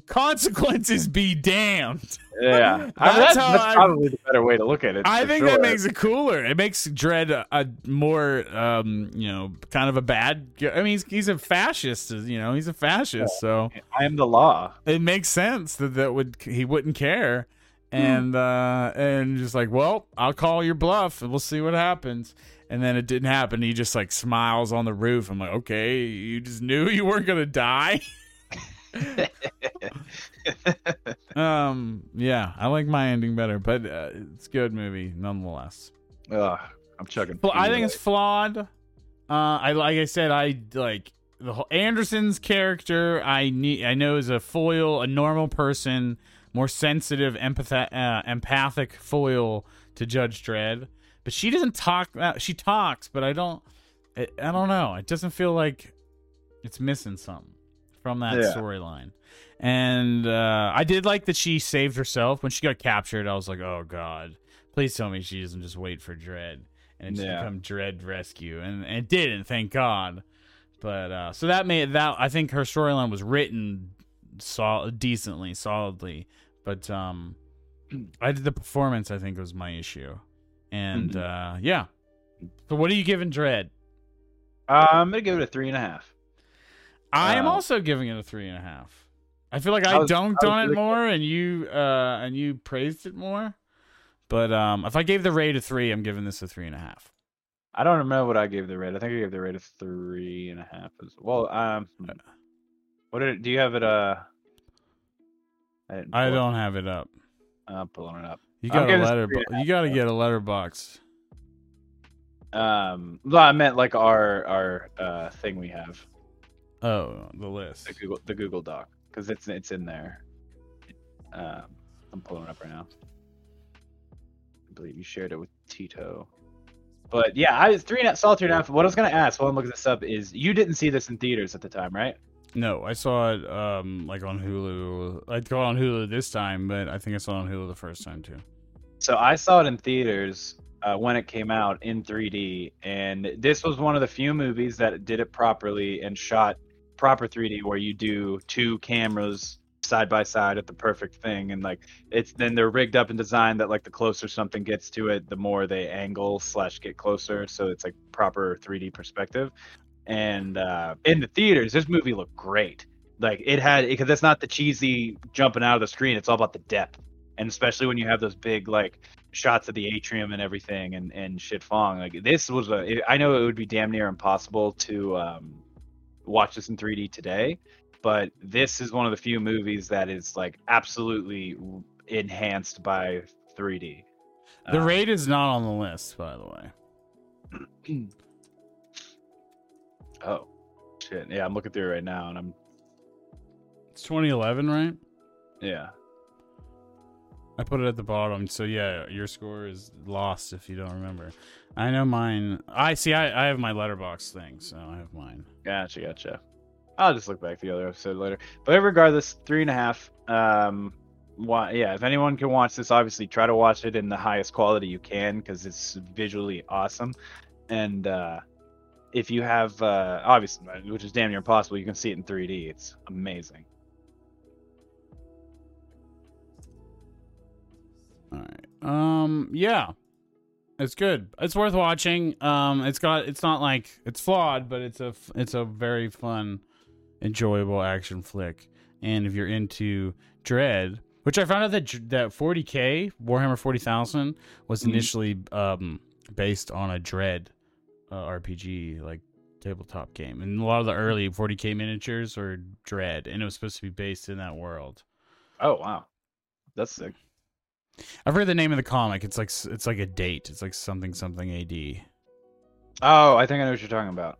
consequences be damned." Yeah, I mean, That's that's, that's I- probably the better way to look at it. I think sure. that makes it cooler. It makes Dredd a, a more, um, you know, kind of a bad. I mean, he's, he's a fascist. You know, he's a fascist. So I am the law. it makes sense that that would he wouldn't care, Hmm. and uh, and just like, well, I'll call your bluff, and we'll see what happens. And then it didn't happen. He just like smiles on the roof. I'm like, okay, you just knew you weren't gonna die. Um, yeah, I like my ending better, but uh, it's a good movie nonetheless. Ugh, I'm chugging. Well, I think it's flawed. Uh, I like I said, I like the whole Anderson's character. I need, I know is a foil, a normal person, more sensitive, empath- uh, empathic foil to Judge Dredd. But she doesn't talk. Uh, she talks, but I don't. I, I don't know. It doesn't feel like it's missing something from that Yeah. storyline. And uh, I did like that she saved herself when she got captured. I was like, oh god, please tell me she doesn't just wait for Dredd and it's Yeah. become Dredd Rescue, and, and it didn't, thank God. But uh, so that made that I think her storyline was written sol- decently, solidly, but um, I did the performance. I think was my issue, and uh, yeah. So what are you giving Dredd? Uh, I'm gonna give it a three and a half. I am Uh, also giving it a three and a half. I feel like I, I was- dunked I on it more, and you uh, and you praised it more. But um, if I gave the raid a three, I'm giving this a three and a half. I don't remember what I gave the raid. I think I gave the raid a three and a half. As well. Um, Uh, what did do you have it? Uh, I, I don't have it up. I'm pulling it up. You I'm got this a letter. a You got to get a Letterboxd. Um, well, I meant like our our uh thing we have Oh, the list. the Google the Google Doc because it's it's in there. Um, I'm pulling it up right now. I believe you shared it with Tito. But yeah, I was three and a solid three and a half. What I was gonna ask while I'm looking this up is you didn't see this in theaters at the time, right? No, I saw it um like on Hulu. I saw it on Hulu this time, but I think I saw it on Hulu the first time too. So I saw it in theaters uh, when it came out in 3D, and this was one of the few movies that did it properly and shot proper 3D, where you do two cameras side by side at the perfect thing, and like it's then they're rigged up and designed that like the closer something gets to it, the more they angle slash get closer, so it's like proper 3D perspective. And uh, in the theaters, this movie looked great. Like it had because that's not the cheesy jumping out of the screen; it's all about the depth and especially when you have those big like shots of the atrium and everything and and shit falling. Like this was a. I know it would be damn near impossible to um, watch this in 3D today, but this is one of the few movies that is like absolutely enhanced by 3D. The Um, raid is not on the list, by the way. Oh, shit. Yeah, I'm looking through it right now, and I'm It's 2011, right? yeah. I put it at the bottom, so yeah, your score is lost if you don't remember. I know mine. I see. I, I have my Letterboxd thing, so I have mine. Gotcha, gotcha. I'll just look back the other episode later. But regardless, three and a half. Um, why, yeah. If anyone can watch this, obviously try to watch it in the highest quality you can because it's visually awesome. And uh, if you have, uh, obviously, which is damn near impossible, you can see it in 3D. It's amazing. All right. Um. Yeah. It's good. It's worth watching. Um. It's got. It's not like it's flawed, but it's a. It's a very fun, enjoyable action flick. And if you're into Dredd, which I found out that that 40k Warhammer 40,000 was Mhm. initially um based on a Dredd uh, RPG like tabletop game, and a lot of the early 40k miniatures were Dredd, and it was supposed to be based in that world. Oh wow, that's sick. I forget the name of the comic. It's like it's like a date. It's like something something AD. Oh, I think I know what you're talking about.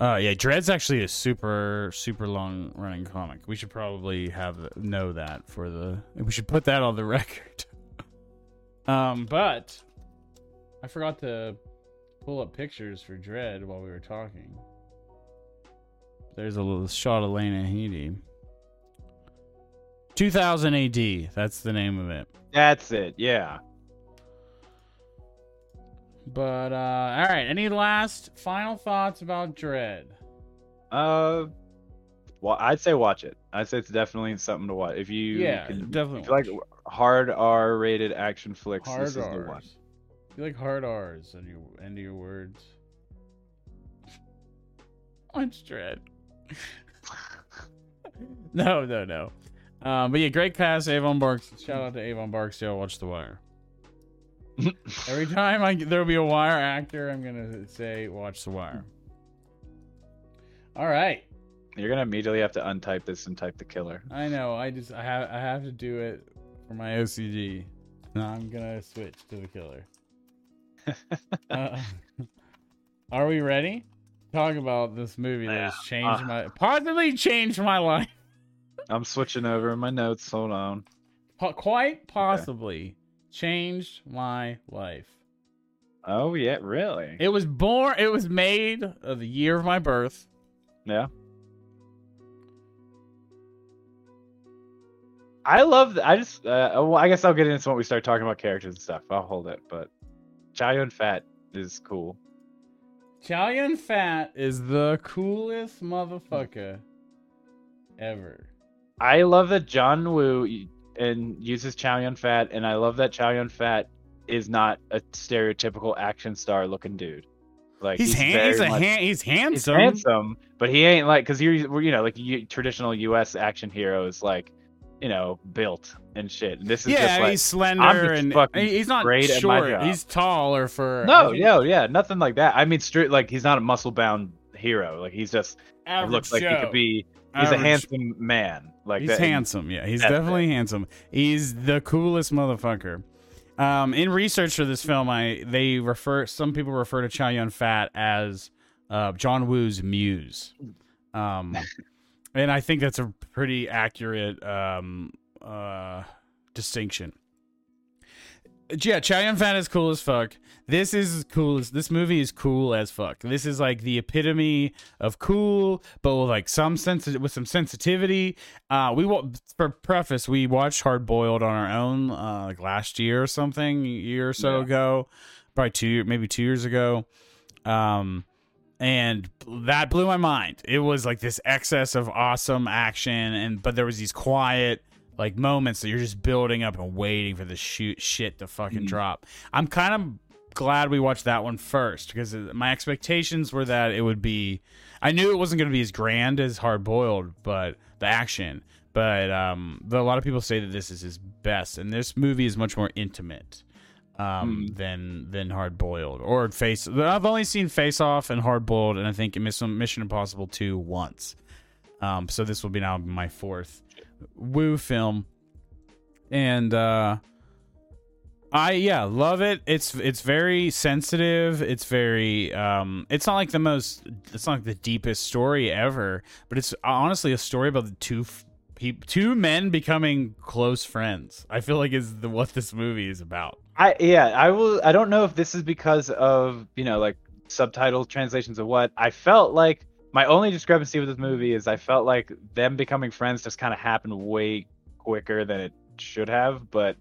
Uh yeah, Dredd's actually a super super long running comic. We should probably have know that for the we should put that on the record. um but I forgot to pull up pictures for Dredd while we were talking. There's a little shot of Lena Headey. 2000 AD. That's the name of it. That's it. Yeah. But uh all right, any last final thoughts about Dredd? Uh, well, I'd say watch it. I'd say it's definitely something to watch. If you Yeah, can, definitely If you like hard R rated action flicks, Hard this is the one. R's. You like hard R's and your end of your words. Watch Dredd. no, no, no. Um, but yeah, great cast, Avon Barks. Shout out to Avon Barks. Barksdale. Watch The Wire. Every time I there'll be a Wire actor, I'm gonna say watch The Wire. All right, You're gonna immediately have to untype this and type the killer. I know. I just I have I have to do it for my OCD. Now I'm gonna switch to the killer. uh, are we ready? Talk about this movie that has changed Uh. my positively changed my life. I'm switching over my notes. Hold on. Po- quite possibly changed my life. Oh yeah, really? It was born. It was made of the year of my birth. yeah. I love. The, I just. Uh, well, I guess I'll get into when we start talking about characters and stuff. I'll hold it, but Chow Yun Fat is cool. Chow Yun Fat is the coolest motherfucker ever. I love that John Woo and uses Chow Yun Fat, and I love that Chow Yun Fat is not a stereotypical action star looking dude. Like He's very he's a much- he's he's handsome. handsome, but he ain't like because you're you know like you, traditional U.S. action heroes like you know built and shit. This is yeah, just like he's slender and he's not great short. He's taller for I no, think yeah, yeah, nothing like that. I mean, straight like he's not a muscle bound hero. Like he's just looks like he could be. He's Average- a handsome man. Like He's that, handsome. Yeah, he's definitely handsome. He's the coolest motherfucker. Um, in research for this film, I they refer some people refer to Chow Yun Fat as uh, John Woo's muse, um, and I think that's a pretty accurate um, uh, distinction. Yeah, Chow Yun Fat is cool as fuck. This is cool this movie is cool as fuck. This is like the epitome of cool, but with like some sense with some sensitivity. Uh, we wa- for preface, we watched Hard Boiled on our own uh, like last year or something, a year or so Yeah. ago, probably two, maybe two years ago. Um, and that blew my mind. It was like this excess of awesome action, and but there was these quiet like moments that you're just building up and waiting for the shoot shit to fucking Mhm. drop. I'm kind of glad we watched that one first because my expectations were that it would be. I knew it wasn't going to be as grand as Hard Boiled, but the action. but um, the, a lot of people say that this is his best, and this movie is much more intimate um, Hmm. than than Hard Boiled or Face. I've only seen Face Off and Hard Boiled, and I think Mission, Mission Impossible two once. Um, so this will be now my fourth Woo film, and uh, I yeah love it. It's it's very sensitive. It's very um. It's not like the most. It's not like the deepest story ever, but it's honestly a story about the two peop two men becoming close friends. I feel like is the what this movie is about. I yeah, I will. I don't know if this is because of you know like subtitle translations of what I felt like. My only discrepancy with this movie is I felt like them becoming friends just kind of happened way quicker than it should have. But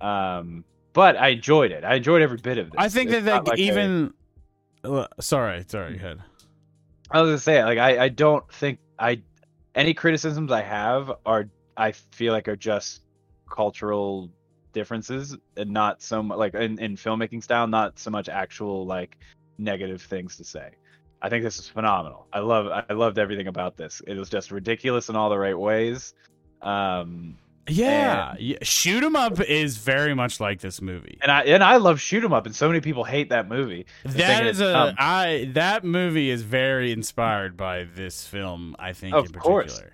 um, but I enjoyed it. I enjoyed every bit of it. I think It's that like, like a- even. Uh, sorry, sorry, go ahead. I was gonna say like I I don't think I any criticisms I have are I feel like are just cultural differences and not so much like in, in filmmaking style, not so much actual like negative things to say. I think this is phenomenal. I love I loved everything about this. It was just ridiculous in all the right ways. Um Yeah, yeah. Shoot 'em up is very much like this movie. and I and I love Shoot 'em up and so many people hate that movie. That thinking a dumb. I that movie is very inspired by this film. I think Of in course. particular,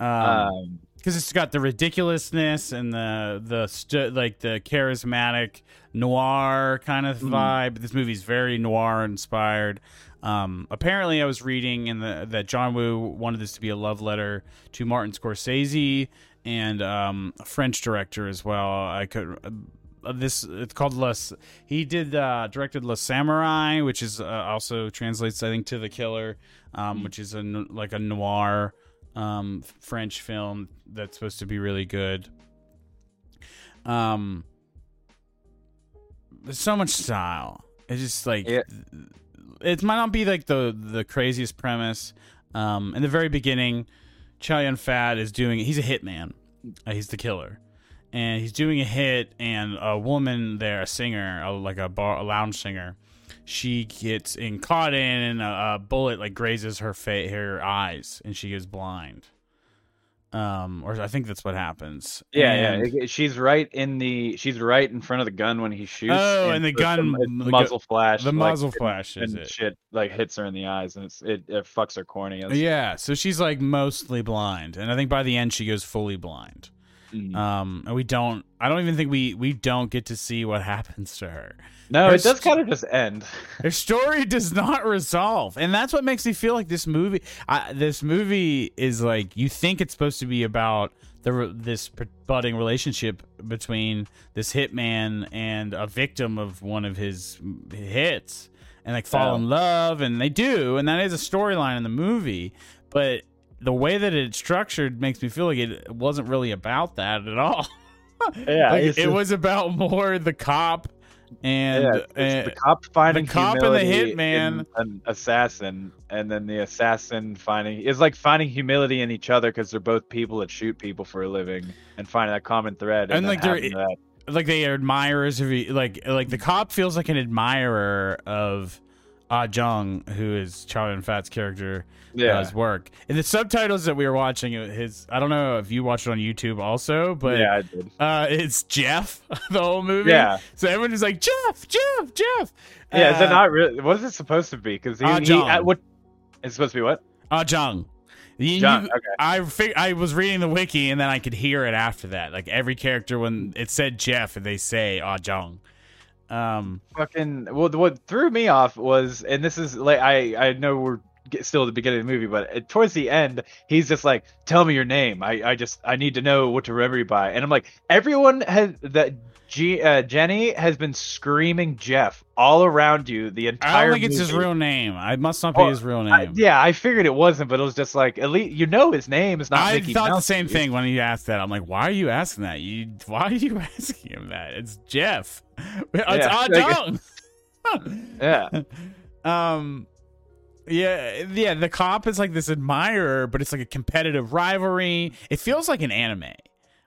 um, Um because it's got the ridiculousness and the the stu- like the charismatic noir kind of Mhm. vibe. This movie's very noir inspired. Um, apparently, I was reading in the that John Woo wanted this to be a love letter to Martin Scorsese and um, a French director as well. I could. Uh, this it's called Les. He did uh, directed Le Samouraï, which is uh, also translates I think to the Killer, um, which is a like a noir um, French film that's supposed to be really good. Um, there's so much style. It's just like Yeah. it might not be like the the craziest premise. Um, in the very beginning, Chow Yun Fat is doing. He's a hitman. Uh, he's the killer, and he's doing a hit. And a woman there, a singer, a, like a bar, a lounge singer, she gets in caught in, and a, a bullet like grazes her fa- her eyes, and she goes blind. Um, or I think that's what happens. Yeah, And- yeah. She's right in the. She's right in front of the gun when he shoots. Oh, and the gun- the muzzle flash. the like, muzzle flash and it. shit like hits her in the eyes, and it's it, it fucks her cornea. It's- Yeah, so she's like mostly blind, and I think by the end she goes fully blind. Mm. Um, and we don't. I don't even think we we don't get to see what happens to her. no, her it does st- kind of just end. Her story does not resolve, and that's what makes me feel like this movie. I, this movie is like you think it's supposed to be about the this budding relationship between this hitman and a victim of one of his hits, and like fall Oh. in love, and they do, and that is a storyline in the movie, but. The way that it's structured makes me feel like it wasn't really about that at all. Yeah, Like, it just- was about more the cop and yeah, the cop finding the cop and the hitman. an assassin, and then the assassin finding it's like finding humility in each other because they're both people that shoot people for a living, and finding that common thread. And, And, like, they're- that. like they are admirers of like like the cop feels like an admirer of Ah Jong, who is Chow Yun Fat's character Yeah, does work. In the subtitles that we were watching, his I don't know if you watched it on YouTube also, but yeah, I did. uh, it's Jeff the whole movie. Yeah. so everyone is like Jeff, Jeff, Jeff. Yeah, is Uh, it not really? What is it supposed to be? Because he, Ah he at what? It's supposed to be what? Ah Jong. You- John. Okay. I fig- I was reading the wiki and then I could hear it after that. Like every character when it said Jeff, they say Ah Jong. Um, Fucking. Well, what threw me off was, and this is like I I know we're get- still at the beginning of the movie, but towards the end, he's just like, "Tell me your name. I I just I need to know what to remember you by." And I'm like, everyone has that. G, uh, Jenny has been screaming Jeff all around you the entire. I don't think it's his real name. I must not be Oh, his real name. I, yeah, I figured it wasn't, but it was just like at least you know his name is not. I Mickey thought the same thing when he asked that. I'm like, why are you asking that? You why are you asking him that? It's Jeff. It's Yeah, Ah like- Jung. Yeah, um yeah yeah the cop is like this admirer but it's like a competitive rivalry it feels like an anime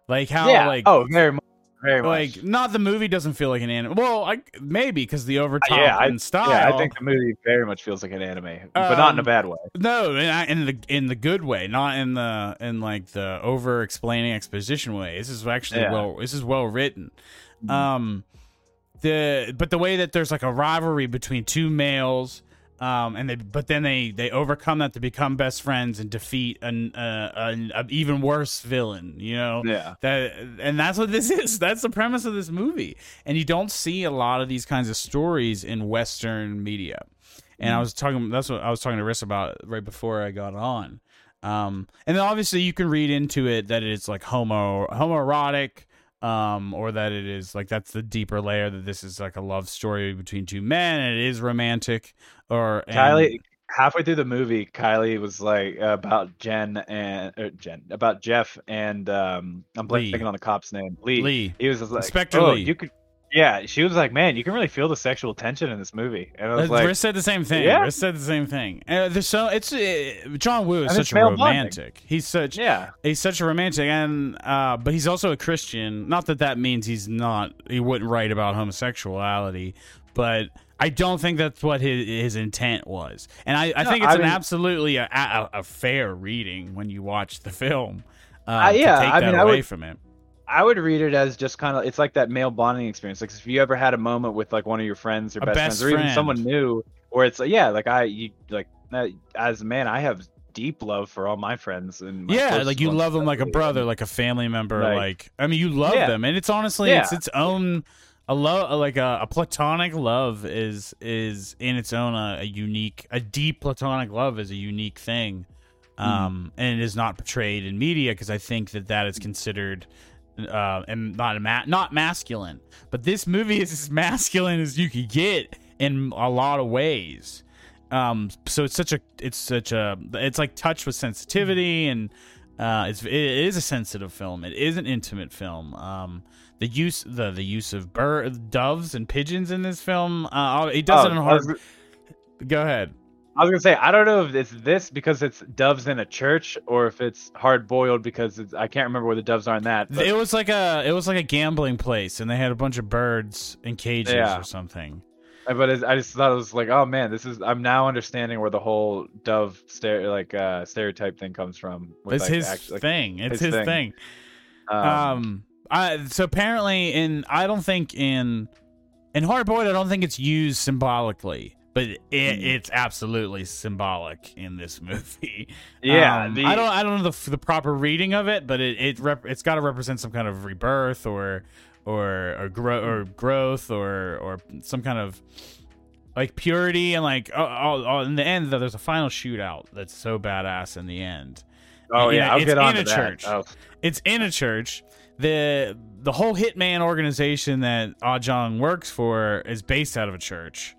like how yeah. like oh, very much. very like much. not the movie doesn't feel like an anime. Well, I, maybe because the over top yeah, I- style. Yeah, I think the movie very much feels like an anime, but not in a Um, bad way. No, in, in the in the good way, not in the in like the over explaining exposition way. This is actually Yeah. Mm-hmm. well. This is well written. Um, the but the way that there's like a rivalry between two males. Um, and they, but then they they overcome that to become best friends and defeat an uh, an, an even worse villain. You know, Yeah. that and that's what this is that's the premise of this movie and you don't see a lot of these kinds of stories in western media and i was talking that's what i was talking to riss about right before i got on um and then obviously you can read into it that it's like homo homoerotic um or that it is like that's the deeper layer that this is like a love story between two men and it is romantic or and- Kylie, halfway through the movie, Kylie was like about Jen and or Jen about Jeff and um, I'm blanking on the cop's name. Lee. Lee. He was like, Inspector oh, Lee. You could, yeah. She was like, man, you can really feel the sexual tension in this movie, and I was Uh, like, Riss said the same thing. Yeah. Riss said the same thing. Uh, there's so it's uh, John Woo is And such a male bonding. romantic. He's such yeah, he's such a romantic, and uh, but he's also a Christian. Not that that means he's not. He wouldn't write about homosexuality, but I don't think that's what his his intent was. And I, I No, think it's I an mean- absolutely a, a, a fair reading when you watch the film. Uh, Uh, yeah, to take I that mean, I away would- from it. I would read it as just kind of it's like that male bonding experience. Like if you ever had a moment with like one of your friends or best, best friends or even someone new, where it's like, yeah, like I you like uh, as a man, I have deep love for all my friends and my yeah, like you love them like a brother, like a family member. Like- Like, I mean, you love Yeah. them, and it's honestly it's Yeah. its own a love, like a, a platonic love is is in its own a, a unique, a deep platonic love is a unique thing, Hmm. um, and it is not portrayed in media because I think that that is considered. Uh, and not ma- not masculine, but this movie is as masculine as you could get in a lot of ways. Um so it's such a it's such a it's like touched with sensitivity and uh it's it is a sensitive film. It is an intimate film. Um the use the the use of bird doves and pigeons in this film uh he does Oh, it in hard go ahead I was gonna say I don't know if it's this because it's doves in a church or if it's hard boiled because it's, I can't remember where the doves are in that. but- it was like a it was like a gambling place and they had a bunch of birds in cages Yeah. or something but I just thought it was like, oh man, this is I'm now understanding where the whole dove stare like uh stereotype thing comes from. with, it's like, his like, thing it's his his, thing. thing. um, um I, so apparently in i don't think in in hard boiled i don't think it's used symbolically but it, Hmm. it's absolutely symbolic in this movie yeah, Um, the- i don't i don't know the, the proper reading of it but it, it rep, it's got to represent some kind of rebirth or or or, grow, or growth or or some kind of like purity and like oh, oh, oh in the end though there's a final shootout that's so badass in the end Oh in yeah, a- I'll it's get on in to a that. church. Oh, it's in a church. the The whole Hitman organization that Ah Jong works for is based out of a church,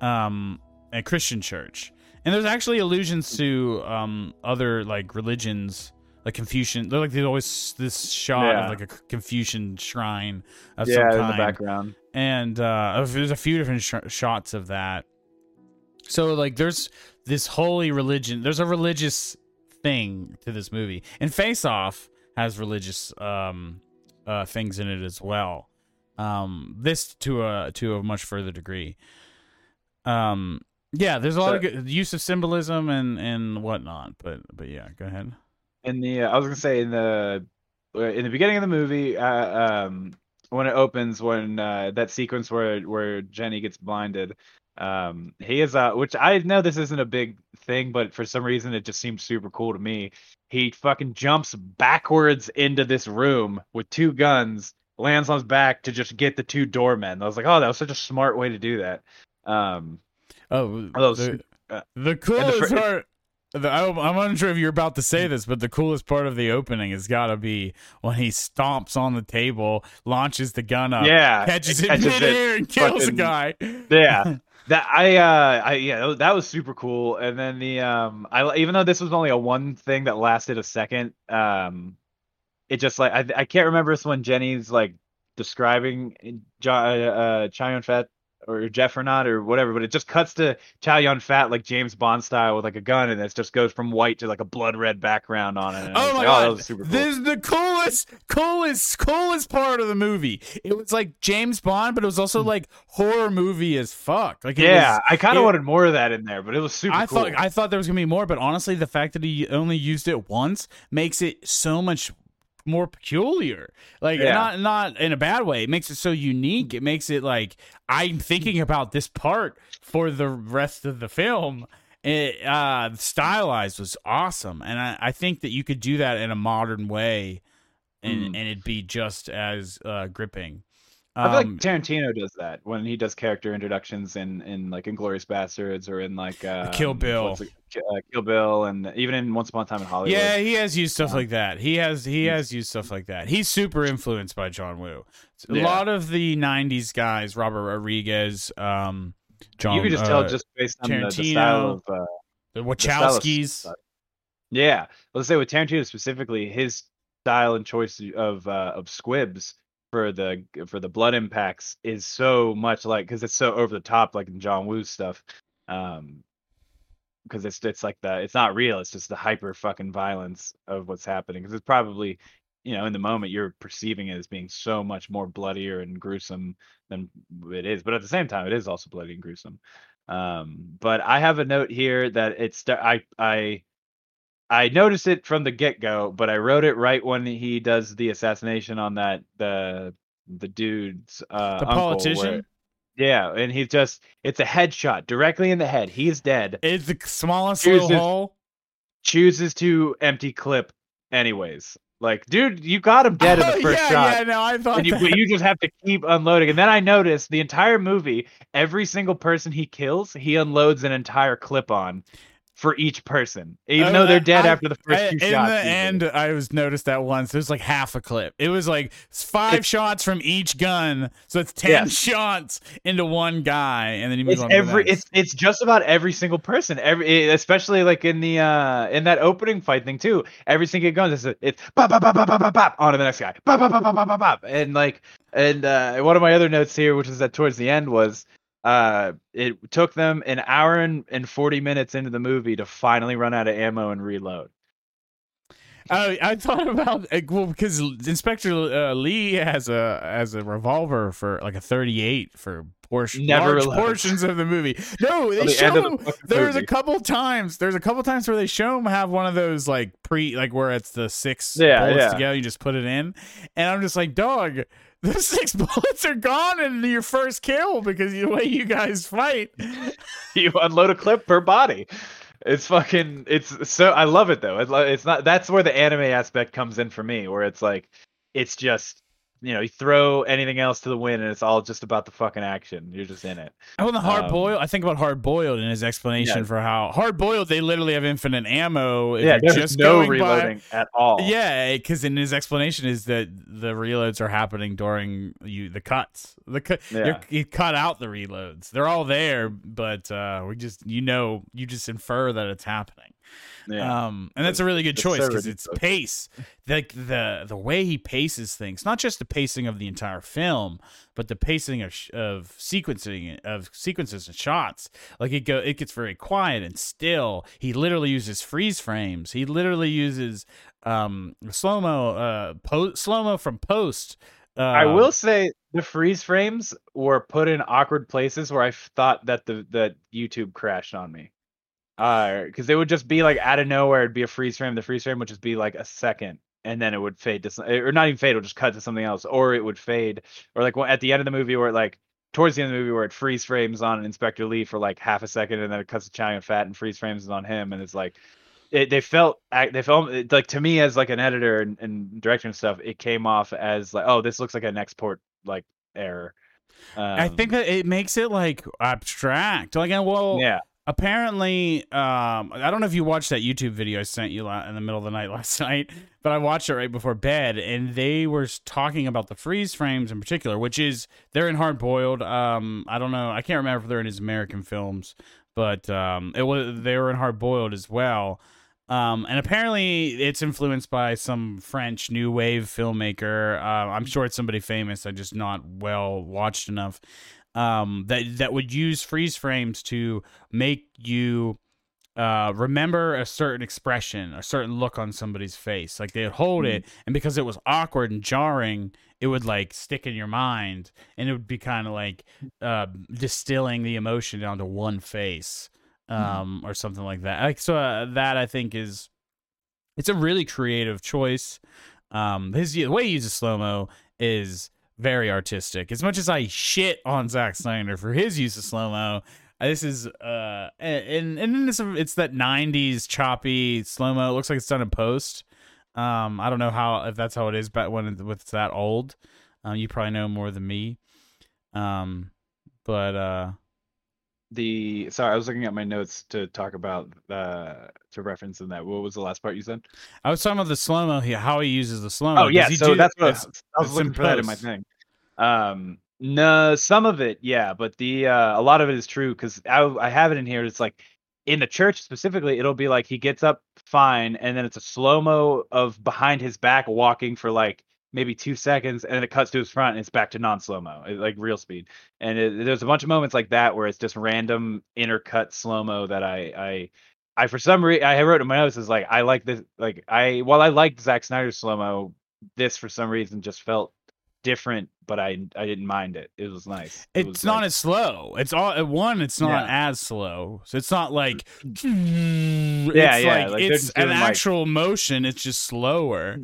um, a Christian church, and there's actually allusions to um other like religions, like Confucian. They're like there's always this shot Yeah. of like a Confucian shrine of yeah, some in the background. and uh, there's a few different sh- shots of that. So like, there's this holy religion. There's a religious thing to this movie, and Face Off has religious um, uh, things in it as well. Um, this to a to a much further degree. Um, yeah, there's a lot So- of good use of symbolism and and whatnot. But but yeah, go ahead. in the uh, I was gonna say in the uh, in the beginning of the movie, uh, um, when it opens, when uh, that sequence where where Jenny gets blinded, um, he is uh, which I know this isn't a big thing, but for some reason it just seems super cool to me. He fucking jumps backwards into this room with two guns, lands on his back to just get the two doormen. I was like, oh, that was such a smart way to do that. Um, Oh, Oh, the, uh, the coolest fr- part. The, I'm, I'm unsure if you're about to say this, but the coolest part of the opening has got to be when he stomps on the table, launches the gun up, yeah, catches it catches midair, and kills fucking- a guy. yeah that i uh i yeah that was super cool and then the um i even though this was only a one thing that lasted a second um it just like i i can't remember this when jenny's like describing john uh Chow Yun Fat or Jeff or not or whatever, but it just cuts to Chow Yun Fat like James Bond style with like a gun, and it just goes from white to like a blood red background on it. Oh my like, oh, god! that was super cool. This is the coolest, coolest, coolest part of the movie. It was like James Bond, but it was also like horror movie as fuck. Like, yeah, was- I kind of wanted more of that in there, but it was super I cool. thought I thought there was gonna be more, but honestly, the fact that he only used it once makes it so much more peculiar. Like Yeah. not not in a bad way. It makes it so unique. It makes it like I'm thinking about this part for the rest of the film. It uh stylized was awesome. And I, I think that you could do that in a modern way and, Mm. and it'd be just as uh gripping. I feel Um, like Tarantino does that when he does character introductions in in like Inglourious Basterds or in like uh, Kill Bill. what's it- Ki- uh, Kill Bill, and even in Once Upon a Time in Hollywood. Yeah, he has used stuff Um, like that. He has he has used stuff like that. He's super influenced by John Woo. A Yeah. lot of the '90s guys, Robert Rodriguez, um, John, you can just tell uh, just based on the, the Tarantino, style of uh, the the style of Wachowskis. Yeah, let's say with Tarantino specifically, his style and choice of uh, of squibs for the for the blood impacts is so much like because it's so over the top, like in John Woo's stuff. Um, because it's it's like the it's not real. It's just the hyper fucking violence of what's happening. Because it's probably you know in the moment you're perceiving it as being so much more bloodier and gruesome than it is, but at the same time it is also bloody and gruesome. Um, but I have a note here that it's I I I noticed it from the get go, but I wrote it right when he does the assassination on that the the dude's uh The uncle, where- politician? yeah, and he's just it's a headshot directly in the head. He's dead. It's the smallest Here's little hole. Chooses to empty clip anyways. Like, dude, you got him dead in the first yeah, shot. yeah, no, I thought and you, you just have to keep unloading. And then I noticed the entire movie, every single person he kills, he unloads an entire clip on for each person, even Oh, though they're dead I- after the first I- two in shots. the usually. end, I was noticed that once. There's like half a clip. It was like five It's- shots from each gun, so it's ten Yes. shots into one guy, and then you move it's on. to the every next. it's it's just about every single person every eh, especially like in the uh in that opening fight thing too every single gun is it's bop bop bop bop bop bop bop on to the next guy bop bop bop bop bop bop and like and uh one of my other notes here which is that towards the end was uh it took them an hour and, and 40 minutes into the movie to finally run out of ammo and reload Oh, I thought about uh, well because Inspector uh, Lee has a has a revolver for like a 38 for portion Never large portions of the movie. No, they the show of the There's a couple times. There's a couple times where they show him have one of those like pre like where it's the six Yeah, bullets yeah. together. You just put it in, and I'm just like, dog. The six bullets are gone in your first kill because the way you guys fight. you unload a clip per body. It's fucking. It's so. I love it though. It's, it's not. That's where the anime aspect comes in for me, where it's like, it's just you know, you throw anything else to the wind, and it's all just about the fucking action. You're just in it. Oh, and the hard Um, boiled. I think about hard boiled in his explanation Yeah. for how hard boiled they literally have infinite ammo. If yeah, there's just no going by- reloading at all. Yeah, because in his explanation is that the reloads are happening during you the cuts. The cut Yeah. you cut out the reloads. They're all there, but uh, we just you know you just infer that it's happening. Yeah. Um, and that's a really good choice because it's pace. Like the the way he paces things, not just the pacing of the entire film, but the pacing of of sequencing of sequences and shots. Like it go, it gets very quiet and still. He literally uses freeze frames. He literally uses um slow mo, uh, po- slow mo from post. Uh, I will say the freeze frames were put in awkward places where I thought that the that YouTube crashed on me. Uh, because it would just be like out of nowhere, it'd be a freeze frame. The freeze frame would just be like a second, and then it would fade to, some- or not even fade. It would just cut to something else, or it would fade, or like at the end of the movie where it like towards the end of the movie where it freeze frames on Inspector Lee for like half a second, and then it cuts to Chow Yun Fat and freeze frames on him, and it's like it, they felt they felt it- like to me as like an editor and, and director and stuff it came off as like oh this looks like an export like error um, I think that it makes it like abstract. Like, well, yeah apparently um i don't know if you watched that youtube video i sent you in the middle of the night last night but i watched it right before bed and they were talking about the freeze frames in particular which is they're in hard boiled um i don't know i can't remember if they're in his american films but um it was they were in hard boiled as well um, and apparently it's influenced by some French new wave filmmaker. Uh, I'm sure it's somebody famous. I just not well watched enough. Um, that that would use freeze frames to make you uh, remember a certain expression, a certain look on somebody's face. Like they'd hold Mm. it, and because it was awkward and jarring, it would like stick in your mind, and it would be kind of like uh, distilling the emotion down to one face, um, or something like that. Like so, uh, that I think is it's a really creative choice. Um, his the way he uses slow mo is very artistic. As much as I shit on Zack Snyder for his use of slow mo, this is uh, and and it's it's that '90s choppy slow mo. It looks like it's done in post. Um, I don't know how if that's how it is, but when it's that old, um, you probably know more than me. Um, but uh, The sorry, I was looking at my notes to talk about uh to reference in that. What was the last part you said? I was talking about the slow mo. How he uses the slow mo. Oh yeah, so that's what I was, I was looking in for that in my thing. Um, no, some of it, yeah, but the uh, a lot of it is true because I I have it in here. It's like in the church specifically, it'll be like he gets up fine, and then it's a slow mo of behind his back walking for like maybe two seconds, and then it cuts to his front, and it's back to non slow mo, like real speed. And it, there's a bunch of moments like that where it's just random intercut slow mo that I I. I for some reason I wrote in my notes is like I like this like I while I liked Zack Snyder's slow mo, this for some reason just felt different, but I I didn't mind it. It was nice. It It's was not as slow. It's all at one. It's not Yeah. as slow. So it's not like yeah, it's yeah, like, like, it's an doing, like- Hmm. actual motion. It's just slower.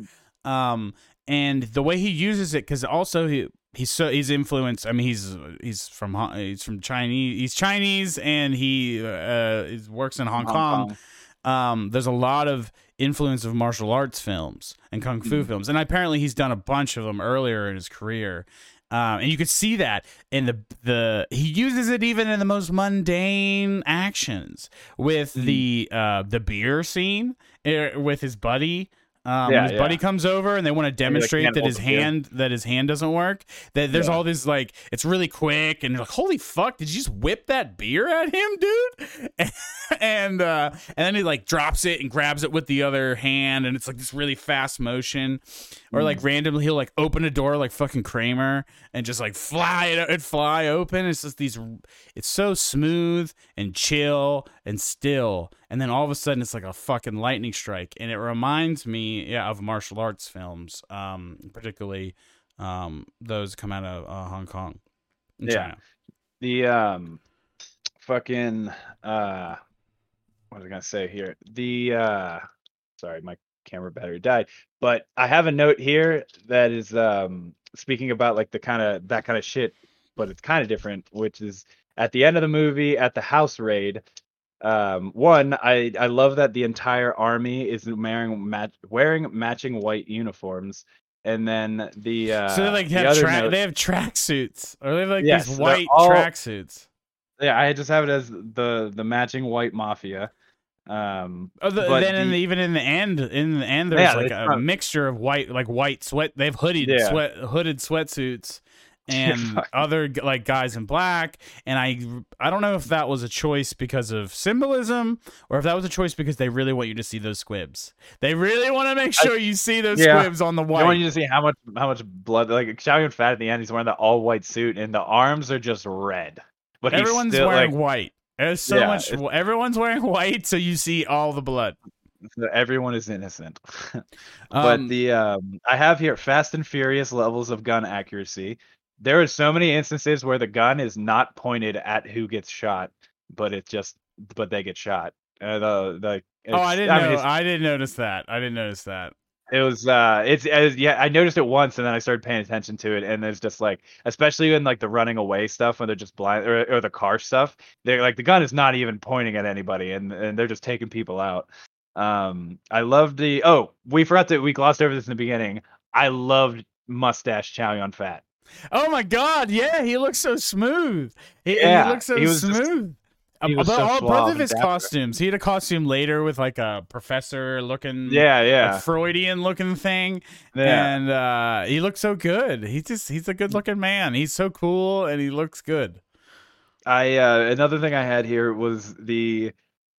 Um, and the way he uses it, because also he he's so he's influenced. I mean, he's he's from he's from Chinese. He's Chinese, and he uh is, works in Hong, Kong. Um, there's a lot of influence of martial arts films and kung fu Mhm. films, and apparently he's done a bunch of them earlier in his career. Um, and you could see that in the the he uses it even in the most mundane actions with Mhm. the uh the beer scene uh, with his buddy. Um, Yeah, his buddy comes over and they want to demonstrate can't that his hand that his hand doesn't work. That there's Yeah. all this like it's really quick and you're like holy fuck did you just whip that beer at him dude? and uh, and then he like drops it and grabs it with the other hand and it's like this really fast motion. Or Mm. like randomly he'll like open a door like fucking Kramer and just like fly it it fly open. It's just these it's so smooth and chill and still and then all of a sudden it's like a fucking lightning strike and it reminds me yeah of martial arts films um particularly um those come out of uh, hong kong Yeah. China. The um, fucking uh, what was I gonna say here? The uh, sorry, my camera battery died. But I have a note here that is um speaking about like the kind of that kind of shit, but it's kind of different, which is at the end of the movie at the house raid. Um, one, I I love that the entire army is wearing mat- wearing matching white uniforms, and then the uh, so they like have other tra- note- they have track suits or they have like Yes, these white all- track suits Yeah, I just have it as the the matching white mafia. Um, Oh, the, then in the- the, even in the end, in the end, there's Yeah, like a mixture of white, like white sweat. They have hooded Yeah. sweat, hooded sweatsuits, and other like guys in black. And I, I don't know if that was a choice because of symbolism, or if that was a choice because they really want you to see those squibs. They really want to make sure you see those yeah. squibs on the I white. want you to see how much how much blood like Chow Yun Fat at the end. He's wearing the all white suit, and the arms are just red. But Everyone's still, wearing like, white. There's so Yeah, much. Everyone's wearing white, so you see all the blood. everyone is innocent. Um, but the um, I have here Fast and Furious levels of gun accuracy. There are so many instances where the gun is not pointed at who gets shot, but it just but they get shot. Uh, the the oh, I didn't mean, know. it's- I didn't notice that. I didn't notice that. It was uh it's as yeah, I noticed it once and then I started paying attention to it and there's just like especially in like the running away stuff when they're just blind or, or the car stuff, they're like the gun is not even pointing at anybody and and they're just taking people out. Um I loved the oh, we forgot that we glossed over this in the beginning. I loved mustache Chow Yun Fat. Oh my god, yeah, he looks so smooth. He, Yeah, he looks so he was just- was but so all both of his costumes. He had a costume later with like a professor looking Yeah, a yeah. Freudian looking thing. Yeah. And uh he looks so good. He's just he's a good looking man. He's so cool and he looks good. I uh another thing I had here was the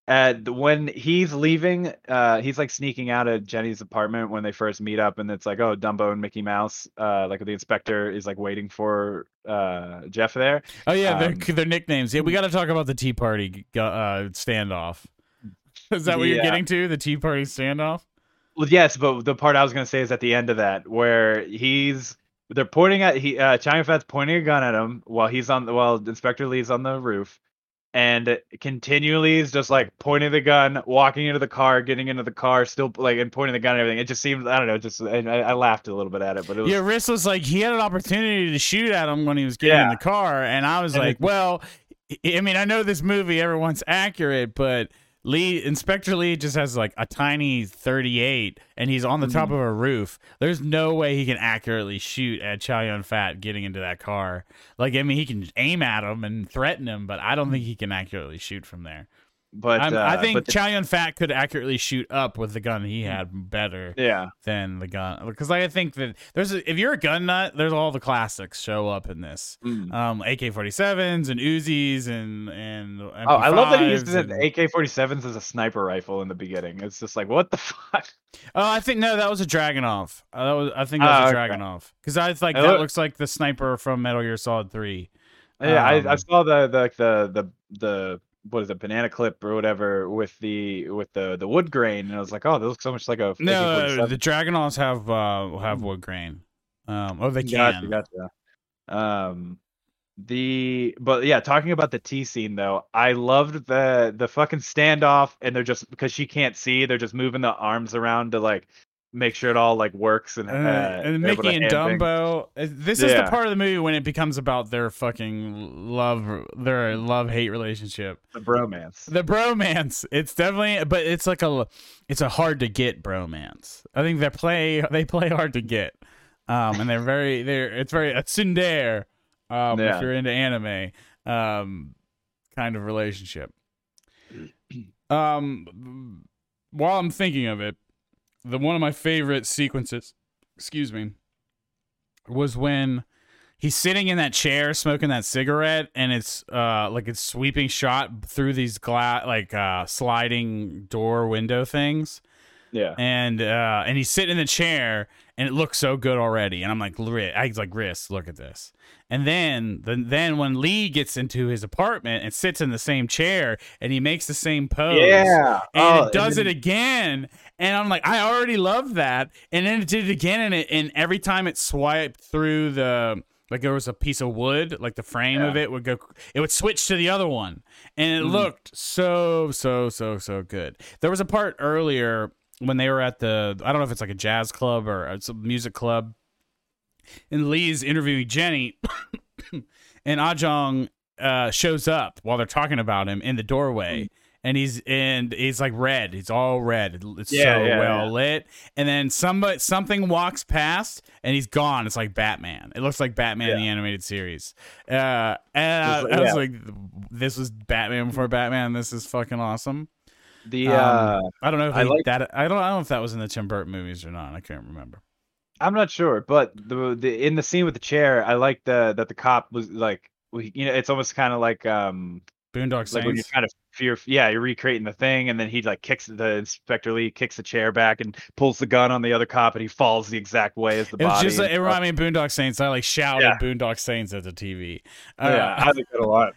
And when he's leaving, uh, he's like sneaking out of Jenny's apartment when they first meet up, and it's like, oh, Dumbo and Mickey Mouse, uh, like the inspector is like waiting for uh Jeff there. Oh yeah, Um, their their nicknames. Yeah, we got to talk about the Tea Party uh, standoff. Is that what you're getting to? The Tea Party standoff? Well, yes, but the part I was gonna say is at the end of that where he's they're pointing at he uh Chow Yun Fat's pointing a gun at him while he's on the while Inspector Lee's on the roof and continually is just like pointing the gun, walking into the car, getting into the car, still like and pointing the gun and everything. It just seemed I don't know, just I, I laughed a little bit at it, but it was Yeah, Riss was like he had an opportunity to shoot at him when he was getting in the car, and I was And like, it- well, I I mean, I know this movie everyone's accurate, but Lee Inspector Lee just has like a tiny 38, and he's on the top Mm-hmm. of a roof. There's no way he can accurately shoot at Chow Yun Fat getting into that car. Like, I mean, he can aim at him and threaten him, but I don't think he can accurately shoot from there. But uh, I think but Chow Yun Fat could accurately shoot up with the gun he had better yeah. than the gun because I think that there's a, if you're a gun nut, there's all the classics show up in this. Mm. Um, AK-47s and Uzis and and Oh, I love that he uses MP5s and- AK-47s as a sniper rifle in the beginning. It's just like what the fuck. Oh, I think no, that was a Dragunov. Uh, that was I think that Oh, was a okay. Dragunov because I was like that look- looks like the sniper from Metal Gear Solid Three. Yeah, I, I Um, saw the the the the what is it, banana clip or whatever with the with the the wood grain, and I was like, oh, this looks so much like a No, the Dragunovs have uh have wood grain. Um, oh, they can. Gotcha, gotcha. Um, the but yeah, talking about the T scene though, I loved the the fucking standoff, and they're just because she can't see, they're just moving the arms around to like make sure it all like works and uh, And, and Mickey and hand things. Dumbo. uh, This is the part of the movie when it becomes about their fucking love, their love hate relationship. the bromance. The bromance. It's definitely, but it's like a, it's a hard to get bromance. I think they play, they play hard to get, um, and they're very, they're, it's very a tsundere, um, Yeah. if you're into anime, um, kind of relationship. Um, while I'm thinking of it, the one of my favorite sequences, excuse me, was when he's sitting in that chair smoking that cigarette and it's uh like it's sweeping shot through these glass like uh sliding door window things Yeah. and uh and he's sitting in the chair and it looks so good already and i'm like "Ri- i was like Riss, look at this and then then then when lee gets into his apartment and sits in the same chair and he makes the same pose Yeah. and Oh, it does then- it again and i'm like i already love that. And then it did it again and it and every time it swiped through the like there was a piece of wood like the frame of it would go it would switch to the other one. And it Mhm. looked so so so so good. There was a part earlier when they were at the i don't know if it's like a jazz club or it's a music club. And lee's interviewing jenny and Ajong uh, shows up while they're talking about him in the doorway, and he's and he's like red. He's all red. It's Yeah, so yeah, well yeah. lit. And then somebody something walks past, and he's gone. It's like Batman. It looks like Batman in the animated series. Uh, and I, It's I was like, this was Batman before Batman. This is fucking awesome. the Um, uh I don't know if I like- that. I don't. I don't know if that was in the Tim Burton movies or not. I can't remember. I'm not sure, but the the in the scene with the chair, I like the that the cop was like, you know, it's almost kind of like um Boondock like when you're kind of fear, yeah, you're recreating the thing, and then he like kicks the Inspector Lee kicks the chair back and pulls the gun on the other cop, and he falls the exact way as the It was body. just like, it reminded me of Boondock Saints. I like shouted Yeah. Boondock Saints at the TV. Uh, yeah, I like that a lot.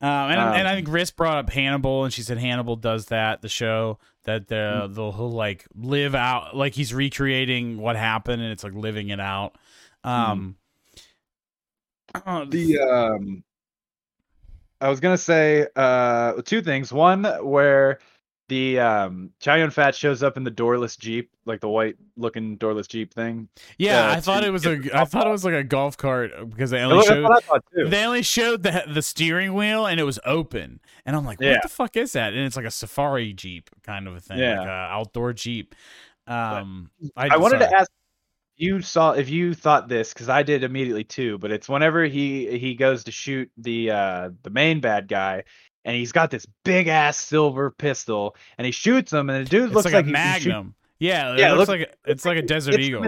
Um, and, Um, and I think Riss brought up Hannibal, and she said Hannibal does that. The show that the Mm. the he'll like live out, like he's recreating what happened, and it's like living it out. Um, uh, the um I was gonna say uh two things. One where the um Chow Fat shows up in the doorless Jeep, like the white looking doorless Jeep thing. yeah, uh, I thought it was get a the I top thought it was like a golf cart because they That's only showed what I thought too. they only showed the the steering wheel and it was open, and I'm like, what Yeah. the fuck is that? And it's like a safari jeep kind of a thing, Yeah. like a outdoor jeep. Um, I wanted sorry. to ask you saw if you thought this because I did immediately too, but it's whenever he he goes to shoot the uh the main bad guy and he's got this big ass silver pistol and he shoots him and the dude It's looks like, like, a can shoot- magnum. Yeah, it Yeah, it looks looks- like a, it's like a Desert Eagle.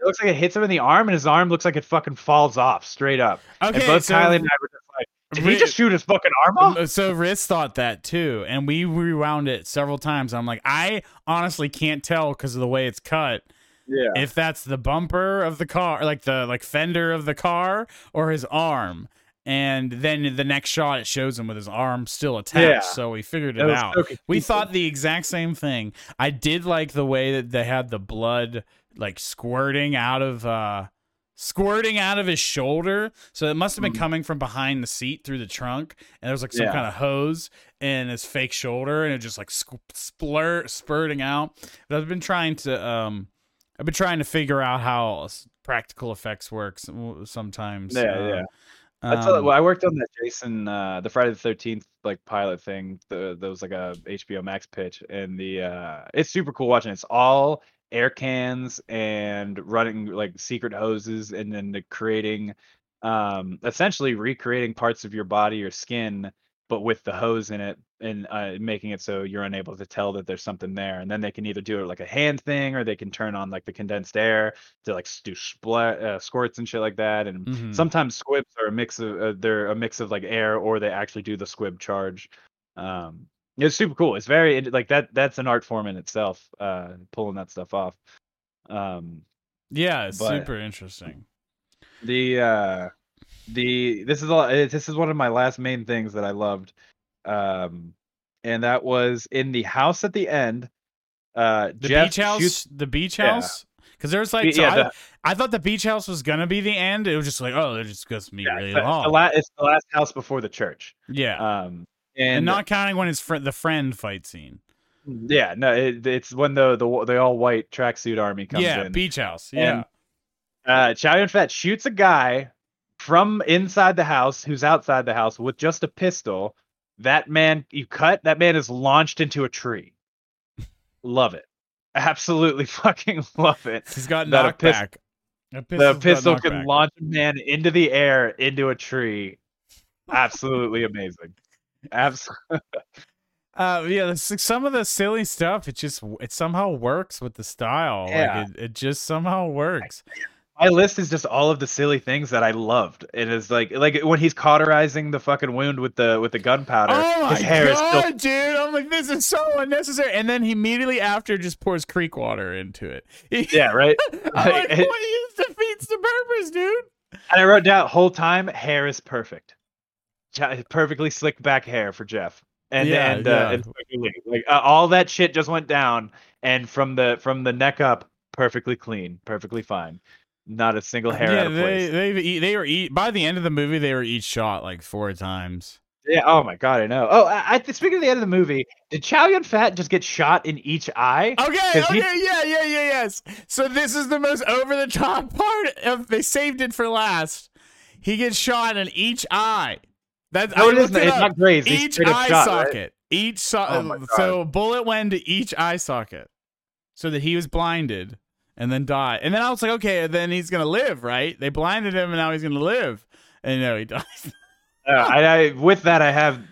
it looks like it hits him in the arm and his arm looks like it fucking falls off straight up. Okay, and both so Kylie and I were just like, Did he just shoot his fucking arm off? Uh, So Riss thought that too, and we rewound it several times. I'm like, I honestly can't tell because of the way it's cut Yeah. if that's the bumper of the car, like the like fender of the car, or his arm. And then the next shot, it shows him with his arm still attached. Yeah. So we figured it out. so we thought the exact same thing. I did like the way that they had the blood like squirting out of uh squirting out of his shoulder. So it must have been Mhm. coming from behind the seat through the trunk, and there was like some Yeah. kind of hose in his fake shoulder, and it just like squ- splur spurting out. But I've been trying to um, I've been trying to figure out how practical effects works sometimes. Yeah, uh, yeah. That's um, well, I worked on that Jason, uh, the Friday the Thirteenth like pilot thing. The that was like a HBO Max pitch, and the uh, it's super cool watching. It's all air cans and running like secret hoses, and then the creating, um, essentially recreating parts of your body or skin, but with the hose in it, and uh, making it so you're unable to tell that there's something there. And then they can either do it like a hand thing, or they can turn on like the condensed air to like do splat uh, squirts and shit like that, and mhm. sometimes squibs are a mix of uh, they're a mix of like air or they actually do the squib charge um it's super cool it's very it- like that that's an art form in itself uh pulling that stuff off um yeah, it's super interesting. the uh the this is a lot- this is one of my last main things that i loved um and that was in the house at the end uh The Jeff beach house, shoots- the beach house, because there's like, so yeah, I, the- I thought the beach house was gonna be the end. It was just like, oh, they're just gonna be yeah, really it's it's long. the la- it's the last house before the church yeah, um and, and, not counting when his friend, the friend fight scene. Yeah, no, it, it's when the the the all white tracksuit army comes yeah, in. beach house. Yeah, And, uh, Chow Yun Fat shoots a guy from inside the house who's outside the house with just a pistol. That man, you cut. That man is launched into a tree. love it, absolutely fucking love it. he's got that a pis- knockback. A The pistol can knockback. launch a man into the air into a tree. Absolutely amazing. Absolutely. Uh, yeah, some of the silly stuff. It just it somehow works with the style. Yeah. Like it, it just somehow works. My list is just all of the silly things that I loved. It is like like when he's cauterizing the fucking wound with the with the gunpowder. Oh my his hair is still god, dude! I'm like, this is so unnecessary. And then he immediately after just pours creek water into it. yeah right. I'm like, It- what defeats the purpose, dude? And I wrote down whole time hair is perfect, perfectly slicked back hair for Jeff. And Yeah, and, uh, and like uh, all that shit just went down, and from the from the neck up, perfectly clean, perfectly fine, not a single hair yeah, out of they place. they eat, they were eat by the end of the movie they were each shot like four times. Yeah. Oh my god, I know. Oh, I, I speaking of the end of the movie, did Chow Yun Fat just get shot in each eye? Okay, okay, he- yeah, yeah, yeah, yes. So this is the most over the top part of they saved it for last. He gets shot in each eye. That's No, I it isn't. it It's not graze. Each eye shot, right? socket. Each so- Oh so bullet went to each eye socket, so that he was blinded and then die. And then I was like, okay, then he's gonna live, right? They blinded him, and now he's gonna live. And no, he dies. Uh, I, I, with that, I have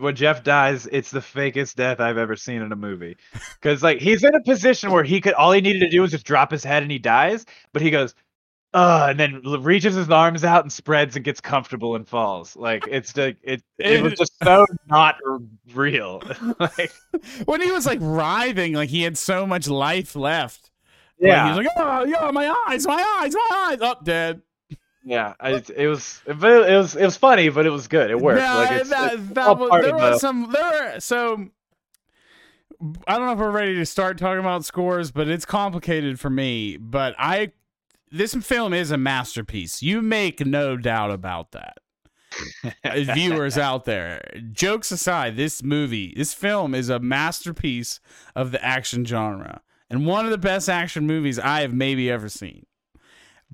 when Jeff dies, it's the fakest death I've ever seen in a movie. Because like he's in a position where he could all he needed to do was just drop his head and he dies, but he goes, uh, and then reaches his arms out and spreads and gets comfortable and falls. Like it's like it, it was just so not real. like when he was like writhing, like he had so much life left. Like, yeah, he was like, oh, yeah, my eyes, my eyes, my eyes, up dead. yeah. I, it was, it was, it was funny, but it was good. It worked. No, like it's, that, it's that was, there of was the- some there were so I don't know if we're ready to start talking about scores, but it's complicated for me. But I this film is a masterpiece. You make no doubt about that. Uh, Viewers out there, jokes aside, this movie, this film is a masterpiece of the action genre and one of the best action movies I have maybe ever seen.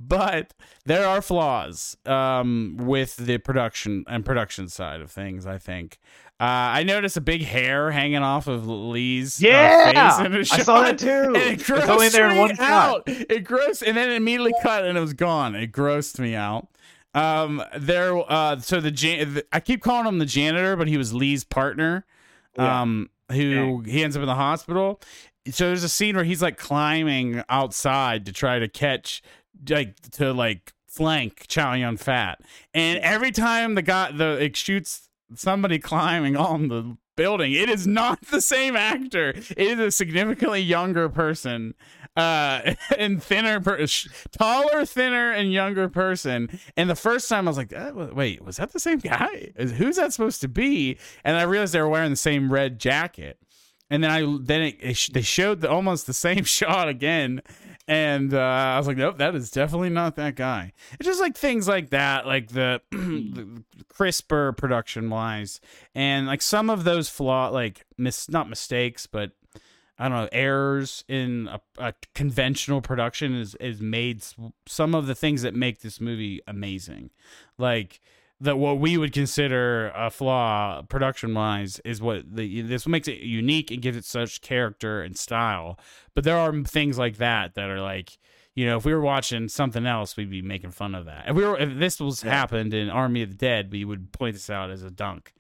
But there are flaws um, with the production and production side of things. I think uh, I noticed a big hair hanging off of Lee's uh, Yeah, face in a I saw that too. It It's only grossed there in me one shot. out. It grossed, and then it immediately cut, and it was gone. It grossed me out. Um, there. Uh, so the, jan- the I keep calling him the janitor, but he was Lee's partner. Yeah. Um, who he ends up in the hospital. So there's a scene where he's like climbing outside to try to catch, like to like flank Chow Yun Fat, and every time the guy the it shoots somebody climbing on the building, it is not the same actor. It is a significantly younger person, uh, and thinner, per- taller, thinner, and younger person. And the first time I was like, uh, wait, was that the same guy? Is- Who's that supposed to be? And I realized they were wearing the same red jacket. And then I then it, it they showed the, almost the same shot again, and uh, I was like, nope, that is definitely not that guy. It's just like things like that, like the, the crisper production wise, and like some of those flaw, like mis not mistakes, but I don't know errors in a, a conventional production is is made some of the things that make this movie amazing, like that what we would consider a flaw production wise is what the this makes it unique and gives it such character and style. But there are things like that that are like you know if we were watching something else we'd be making fun of that. If we were if this was happened in Army of the Dead we would point this out as a dunk.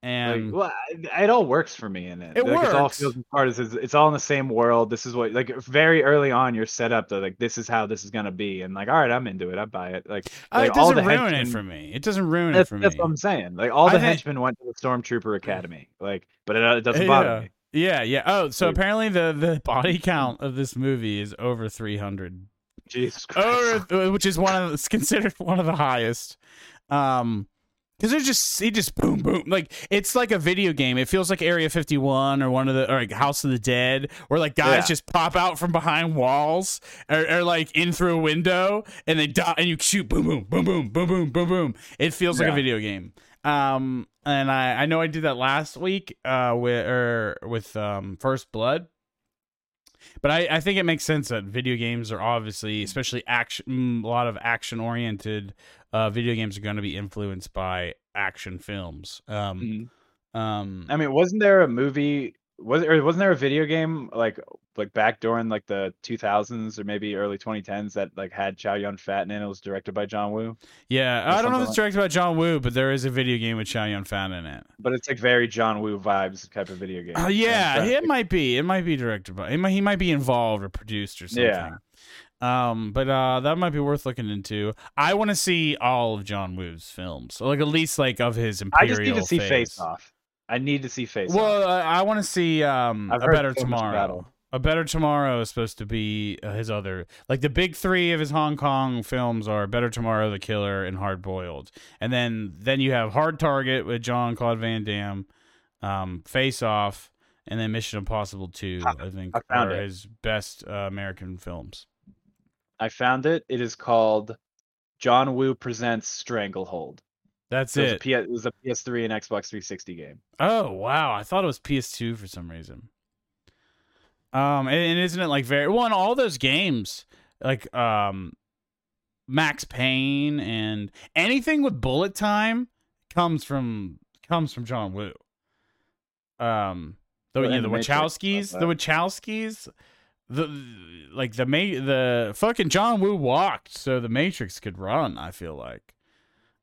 And like, well, it all works for me in it. It like, It's all feels part as it's, it's all in the same world. This is what like very early on you're set up to like this is how this is gonna be, and like all right, I'm into it. I buy it. Like, uh, like it all doesn't the ruin it henchmen- for me. It doesn't ruin That's, it for that's me. what I'm saying. Like all I the think- henchmen went to the Stormtrooper Academy. Like, but it, it doesn't bother me. Yeah, yeah. Oh, so apparently the the body count of this movie is over 300. Jesus Christ. Over, which is one of it's considered one of the highest. Um because they're just he just boom boom like it's like a video game. It feels like Area 51 or one of the or like House of the Dead, where like guys Yeah. just pop out from behind walls or, or like in through a window and they die and you shoot boom boom boom boom boom boom boom boom. It feels like a video game. Um and I I know I did that last week uh with or with um First Blood. But I, I think it makes sense that video games are obviously, especially action, mm, a lot of action oriented uh, video games are going to be influenced by action films. Um, Mhm. um, I mean, wasn't there a movie? Was or wasn't there a video game like like back during like the 2000s or maybe early 2010s that like had Chow Yun Fat in it? It was directed by John Woo, yeah, I don't know if it's like- by John Woo, but there is a video game with Chow Yun Fat in it. but it's like very John Woo vibes type of video game. Oh yeah, it might be. It might be directed by. He might, he might be involved or produced or something. Yeah. Um, but uh, that might be worth looking into. I want to see all of John Woo's films, so like at least like of his Imperial. I just need to see phase. Face Off. I need to see Face Off. Well, uh, I want to see um, I've a better so tomorrow. A better tomorrow is supposed to be uh, his other like the big three of his Hong Kong films are Better Tomorrow, The Killer, and Hard Boiled, and then then you have Hard Target with John Claude Van Damme, um, Face Off, and then Mission Impossible Two. Ah, I think I are it. his best uh, American films. I found it. It is called John Woo presents Stranglehold. That's So it was, it. P- it was a PS3 and Xbox 360 game. Oh wow, I thought it was PS2 for some reason. Um, and, and isn't it like very well? And all those games, like um, Max Payne and anything with bullet time, comes from comes from John Woo. Um, the Well, yeah, the Wachowskis, the. Wachowskis, the like the ma- the fucking John Woo walked so the Matrix could run. I feel like.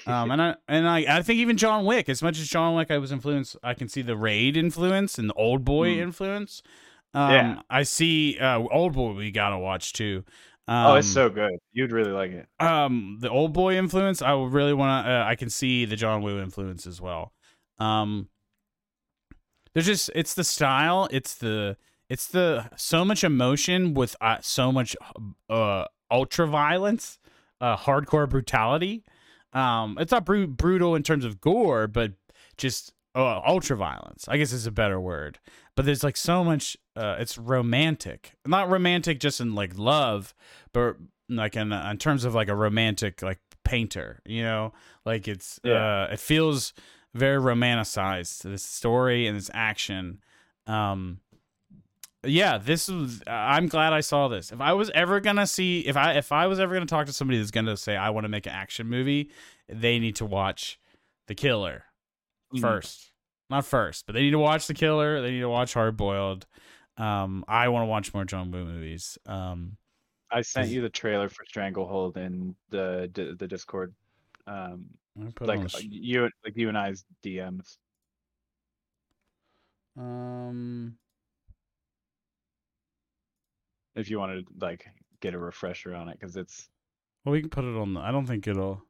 Um, and I and I, I think even John Wick, as much as John Wick, I was influenced. I can see the Raid influence and the Old Boy Mm. influence. Um, Yeah. I see uh, Old Boy. We gotta watch too. Um, oh, it's so good. You'd really like it. um the Old Boy influence. I really want to. Uh, I can see the John Woo influence as well. Um, there's just it's the style. It's the it's the so much emotion with uh, so much uh ultra violence, uh hardcore brutality. Um, it's not bru- brutal in terms of gore, but just uh, ultra violence. I guess is a better word. But there's like so much. Uh, it's romantic, not romantic just in like love, but like in in terms of like a romantic like painter. You know, like it's Yeah. uh, it feels very romanticized. This story and this action. Um, yeah, this was. I'm glad I saw this. If I was ever gonna see, if I if I was ever gonna talk to somebody that's gonna say I want to make an action movie, they need to watch The Killer Mhm. first. Not first, but they need to watch The Killer. They need to watch Hard Boiled. Um, I want to watch more John Woo movies. Um, I sent you the trailer for Stranglehold in the the, the Discord. Um, put like uh, the sh- you like you and I's DMs. um, If you wanted to like get a refresher on it, because it's Well, we can put it on. The, I don't think it'll.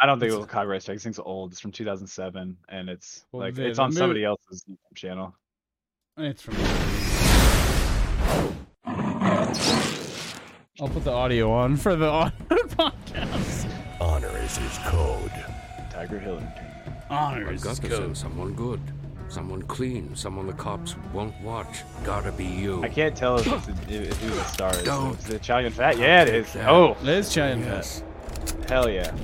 I don't think it It's- was a copyright strike. This thing's old. It's from 2007, and it's Well, like the- it's on mo- somebody else's YouTube channel. It's from. I'll put the audio on for the au- podcast. Honor is his code. Tiger Hill Entertainment. Honor is his code. someone good. Someone clean. Someone the cops won't watch. Gotta be you. I can't tell if it's a, if, who the star is. Don't. Is it Chow Yun Fat? Yeah, it is. Yeah. Oh, It is giant. Yes. hell yeah.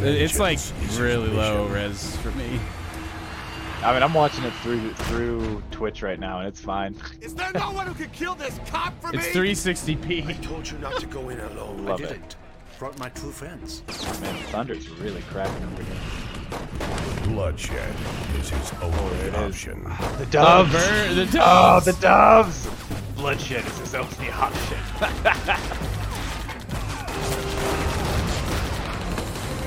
It's like Vengeance is his really low mission. res for me. I mean, I'm watching it through through Twitch right now, and it's fine. Is there no one who can kill this cop for It's me? 360p. I told you not to go in alone. Love I it. didn't. Brought my true friends. Man, Thunder's really cracking over here. Bloodshed is his only it is. option. Ah, the Oh, doves. bird, the Oh, the doves. Bloodshed is his only option.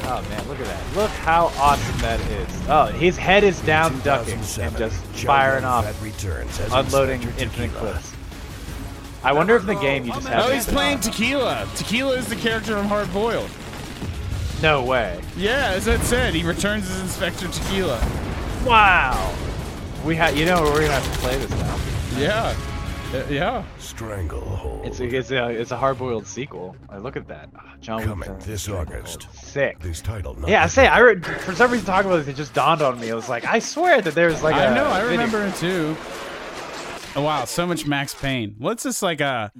oh man, look at that! Look how awesome that is. Oh, his head is down, ducking, and 2007, just firing off, Fat returns as unloading infinite clips. I wonder if in the game you just oh, have. Oh, he's playing Tequila. Tequila is the character from Hard Boiled. No way! Yeah, as I said, he returns as Inspector Tequila. Wow. We had, you know, we're gonna have to play this now. Yeah. Uh, yeah. Stranglehold. It's a, it's a, it's a hard-boiled sequel. Like, look at that. Ah, John Wick Coming Third. this August. Sick. This title. Yeah, I say I re- for some reason talking about this, it just dawned on me. I was like, I swear that there's like a I know, I video- remember it too. Oh wow, so much Max Payne. What's this like a?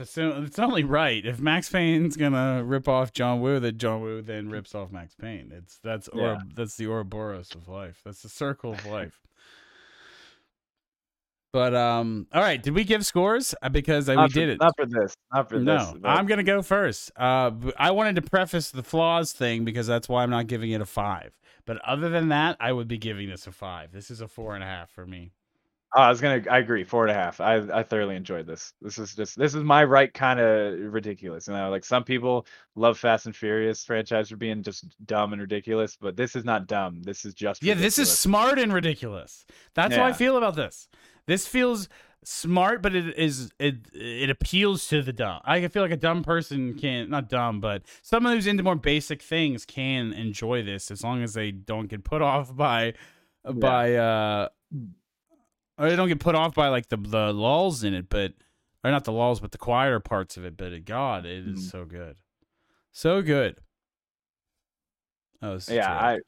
It's only right if Max Payne's gonna rip off John Woo, that John Woo then rips off Max Payne. It's that's or that's the Ouroboros of life. That's the circle of life. But um, all right. Did we give scores? Uh, Because we for, did it. Not for this. Not for No, this. but- I'm gonna go first. Uh, I wanted to preface the flaws thing because that's why I'm not giving it a five. But other than that, I would be giving this a five. This is a four and a half for me. Oh, I was gonna. I agree. Four and a half. I I thoroughly enjoyed this. This is just. This is my right kind of ridiculous. You know, like some people love Fast and Furious franchise for being just dumb and ridiculous, but this is not dumb. This is just. Yeah, this is smart and ridiculous. That's how I feel about this. This feels smart, but it is it it appeals to the dumb. I feel like a dumb person can not dumb, but someone who's into more basic things can enjoy this as long as they don't get put off by by uh or they don't get put off by like the the lulls in it, but or not the lulls, but the quieter parts of it. But God, it is Mhm. so good, so good. Oh, Yeah. I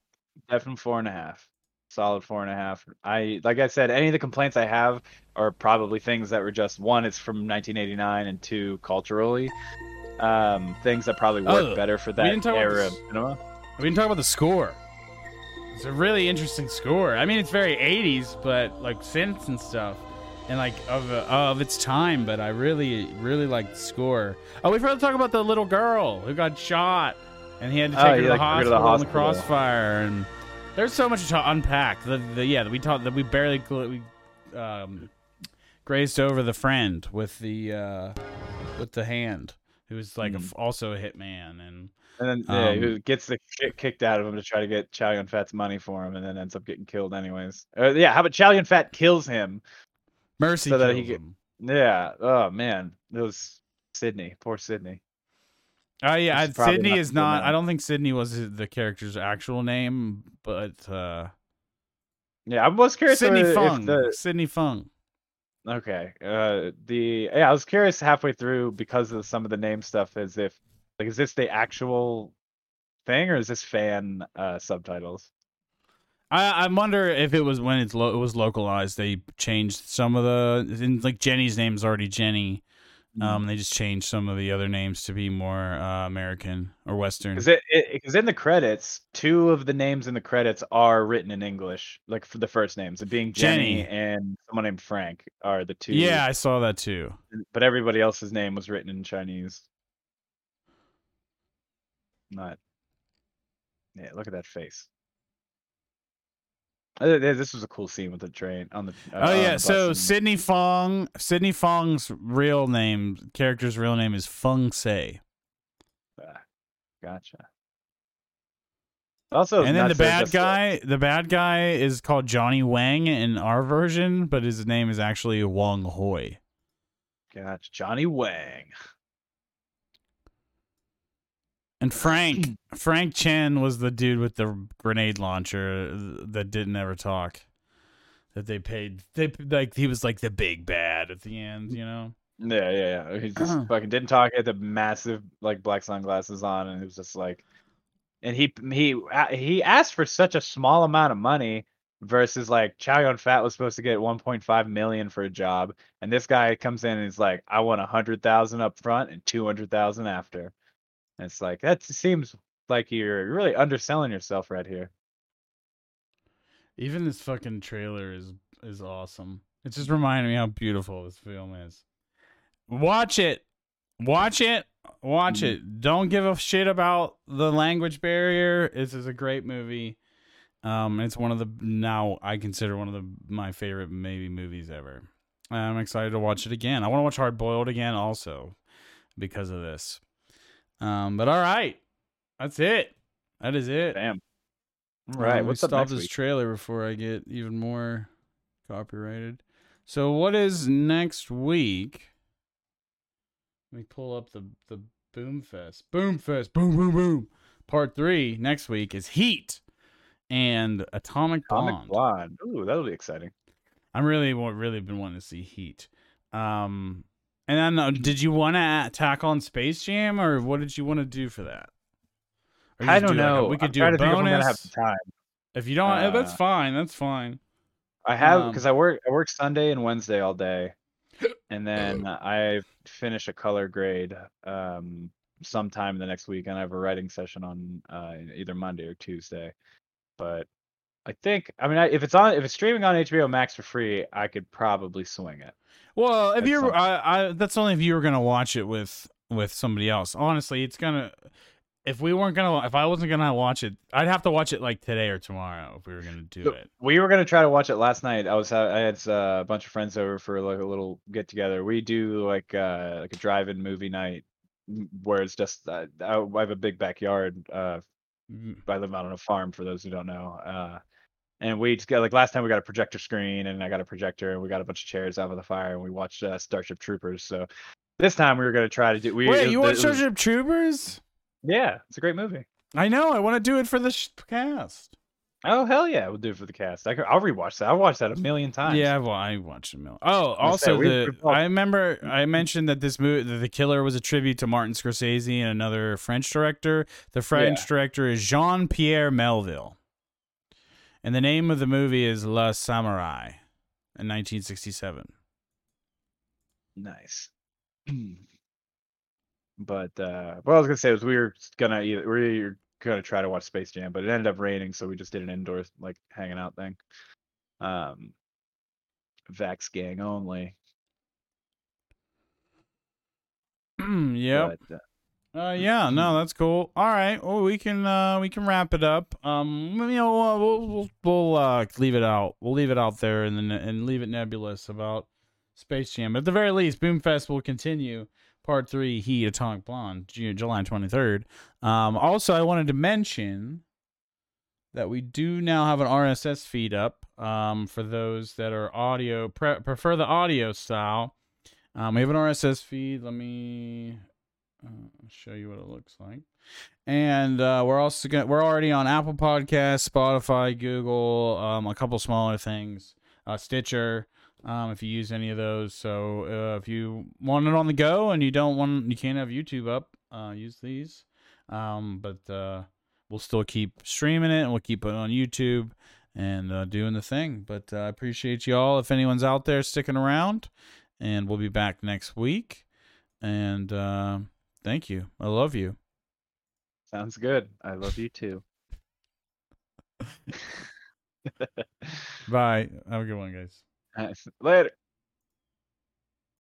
definitely four and a half. Solid four and a half. I like I said, any of the complaints I have are probably things that were just one, it's from 1989, and two, culturally, um, things that probably work Oh, better for that era of cinema. We didn't talk about the score. It's a really interesting score. I mean, it's very 80s, but like synths and stuff, and like of of its time. But I really, really like the score. Oh, we forgot to talk about the little girl who got shot, and he had to take Oh, her, to the like, her to the hospital in the crossfire. And there's so much to unpack. The, the yeah, we talked that we barely we um, grazed over the friend with the uh, with the hand, who was like a Mhm. also a hitman and. And then yeah, Um, who gets the shit kicked out of him to try to get Chow Yun Fat's money for him, and then ends up getting killed anyways. Uh, yeah, how about Chow Yun Fat kills him? Mercy So that he get- him. Yeah. Oh man, it was Sydney. Poor Sydney. Oh yeah, I- probably Sydney not is not. name. I don't think Sydney was the character's actual name, but uh, Yeah, I was curious Sydney if Fung. the Sydney Fung. Okay. Uh, the yeah, I was curious halfway through because of some of the name stuff, as if like, is this the actual thing or is this fan uh subtitles? I I wonder if it was when it's lo- it was localized. They changed some of the like Jenny's name is already Jenny. Mm. Um, they just changed some of the other names to be more uh, American or Western. Because it because in the credits, two of the names in the credits are written in English, like for the first names, it being Jenny, Jenny. and someone named Frank are the two. Yeah, I saw that too. but everybody else's name was written in Chinese. Not. Yeah, look at that face. Uh, This was a cool scene with the train on the. uh, Oh on the yeah, bus so and- Sydney Fong, Sydney Fong's real name, character's real name is Feng Se. Ah, Gotcha. Also, and then the nuts that bad uh, guy, the bad guy is called Johnny Wang in our version, but his name is actually Wong Hoi. Gotcha. Johnny Wang. And Frank Frank Chen was the dude with the grenade launcher that didn't ever talk. That they paid they like he was like the big bad at the end, you know. Yeah, yeah, yeah. He just Uh-huh. fucking didn't talk. He had the massive like black sunglasses on, and it was just like, and he he he asked for such a small amount of money versus like Chow Yun Fat was supposed to get 1.5 million for a job, and this guy comes in and he's like, I want a hundred thousand up front and two hundred thousand after. And it's like that seems like you're really underselling yourself right here. Even this fucking trailer is is awesome. It just reminded me how beautiful this film is. Watch it. Watch it. Watch Mhm. it. Don't give a shit about the language barrier. This is a great movie. Um, it's one of the now I consider one of the my favorite maybe movies ever. I'm excited to watch it again. I want to watch Hard Boiled again also because of this. Um, but all right, that's it. That is it. Damn. All right, Um, what's stop this week? trailer before I get even more copyrighted. So what is next week? Let me pull up the the Boom Fest. Boom Fest. Boom boom boom. Part three next week is Heat and Atomic Blonde. Blonde. Ooh, that'll be exciting. I'm really really been wanting to see Heat. Um, and then did you want to tackle on Space Jam or what did you want to do for that? I don't do like a- know. we could I'm do a think if have bonus. time. If you don't, eh, that's Uh, fine. That's fine. I have Um, because I work I work Sunday and Wednesday all day, and then I finish a color grade um sometime the next week, and I have a writing session on uh, either Monday or Tuesday. But I think I mean I, if it's on if it's streaming on HBO Max for free, I could probably swing it. Well, if you're. I, I, that's only if you were gonna watch it with with somebody else. Honestly, it's gonna. If we weren't gonna, if I wasn't gonna watch it, I'd have to watch it like today or tomorrow if we were gonna do it. We were gonna try to watch it last night. I was I had a bunch of friends over for like a little get together. We do like uh like a drive-in movie night where it's just uh, I I have a big backyard. Uh, Mm, I live out on a farm for those who don't know. Uh, and we just got like last time we got a projector screen and I got a projector and we got a bunch of chairs out of the fire and we watched uh, Starship Troopers. So this time we were gonna try to do. We, Wait, it- you it watch was- Starship Troopers? Yeah, it's a great movie. I know. I want to do it for the sh- cast. Oh hell yeah, we'll do it for the cast. I could, I'll rewatch that. I'll watch that a million times. Yeah, well, I watched a million. Oh, also we- the I remember I mentioned that this movie, that the killer, was a tribute to Martin Scorsese and another French director. The French Yeah. director is Jean Pierre Melville, and the name of the movie is La Samouraï, in 1967. Nice. but uh what I was gonna say was we were gonna either we were gonna try to watch Space Jam, but it ended up raining, so we just did an indoor like hanging out thing. Um Vax gang only. yep. But, uh, Uh, yeah, no, that's cool. All right, well, we can uh, we can wrap it up. Um, you know, we'll we'll, we'll uh, leave it out. We'll leave it out there and then and leave it nebulous about Space Jam. But at the very least, Boomfest will continue. Part three, Heat Atomic Blonde, Ju- July twenty third. Um, also, I wanted to mention that we do now have an RSS feed up. Um, for those that are audio pre- prefer the audio style. Um, we have an RSS feed. Let me uh, show you what it looks like. And uh, we're also gonna, we're already on Apple Podcasts, Spotify, Google, um, a couple smaller things, uh, Stitcher. Um, if you use any of those, so uh, if you want it on the go and you don't want you can't have YouTube up, uh, use these. Um, but uh, we'll still keep streaming it and we'll keep it on YouTube and doing the thing. But I appreciate y'all if anyone's out there sticking around, and we'll be back next week. And thank you. I love you. sounds good. I love you too. Bye. Have a good one, guys. Later.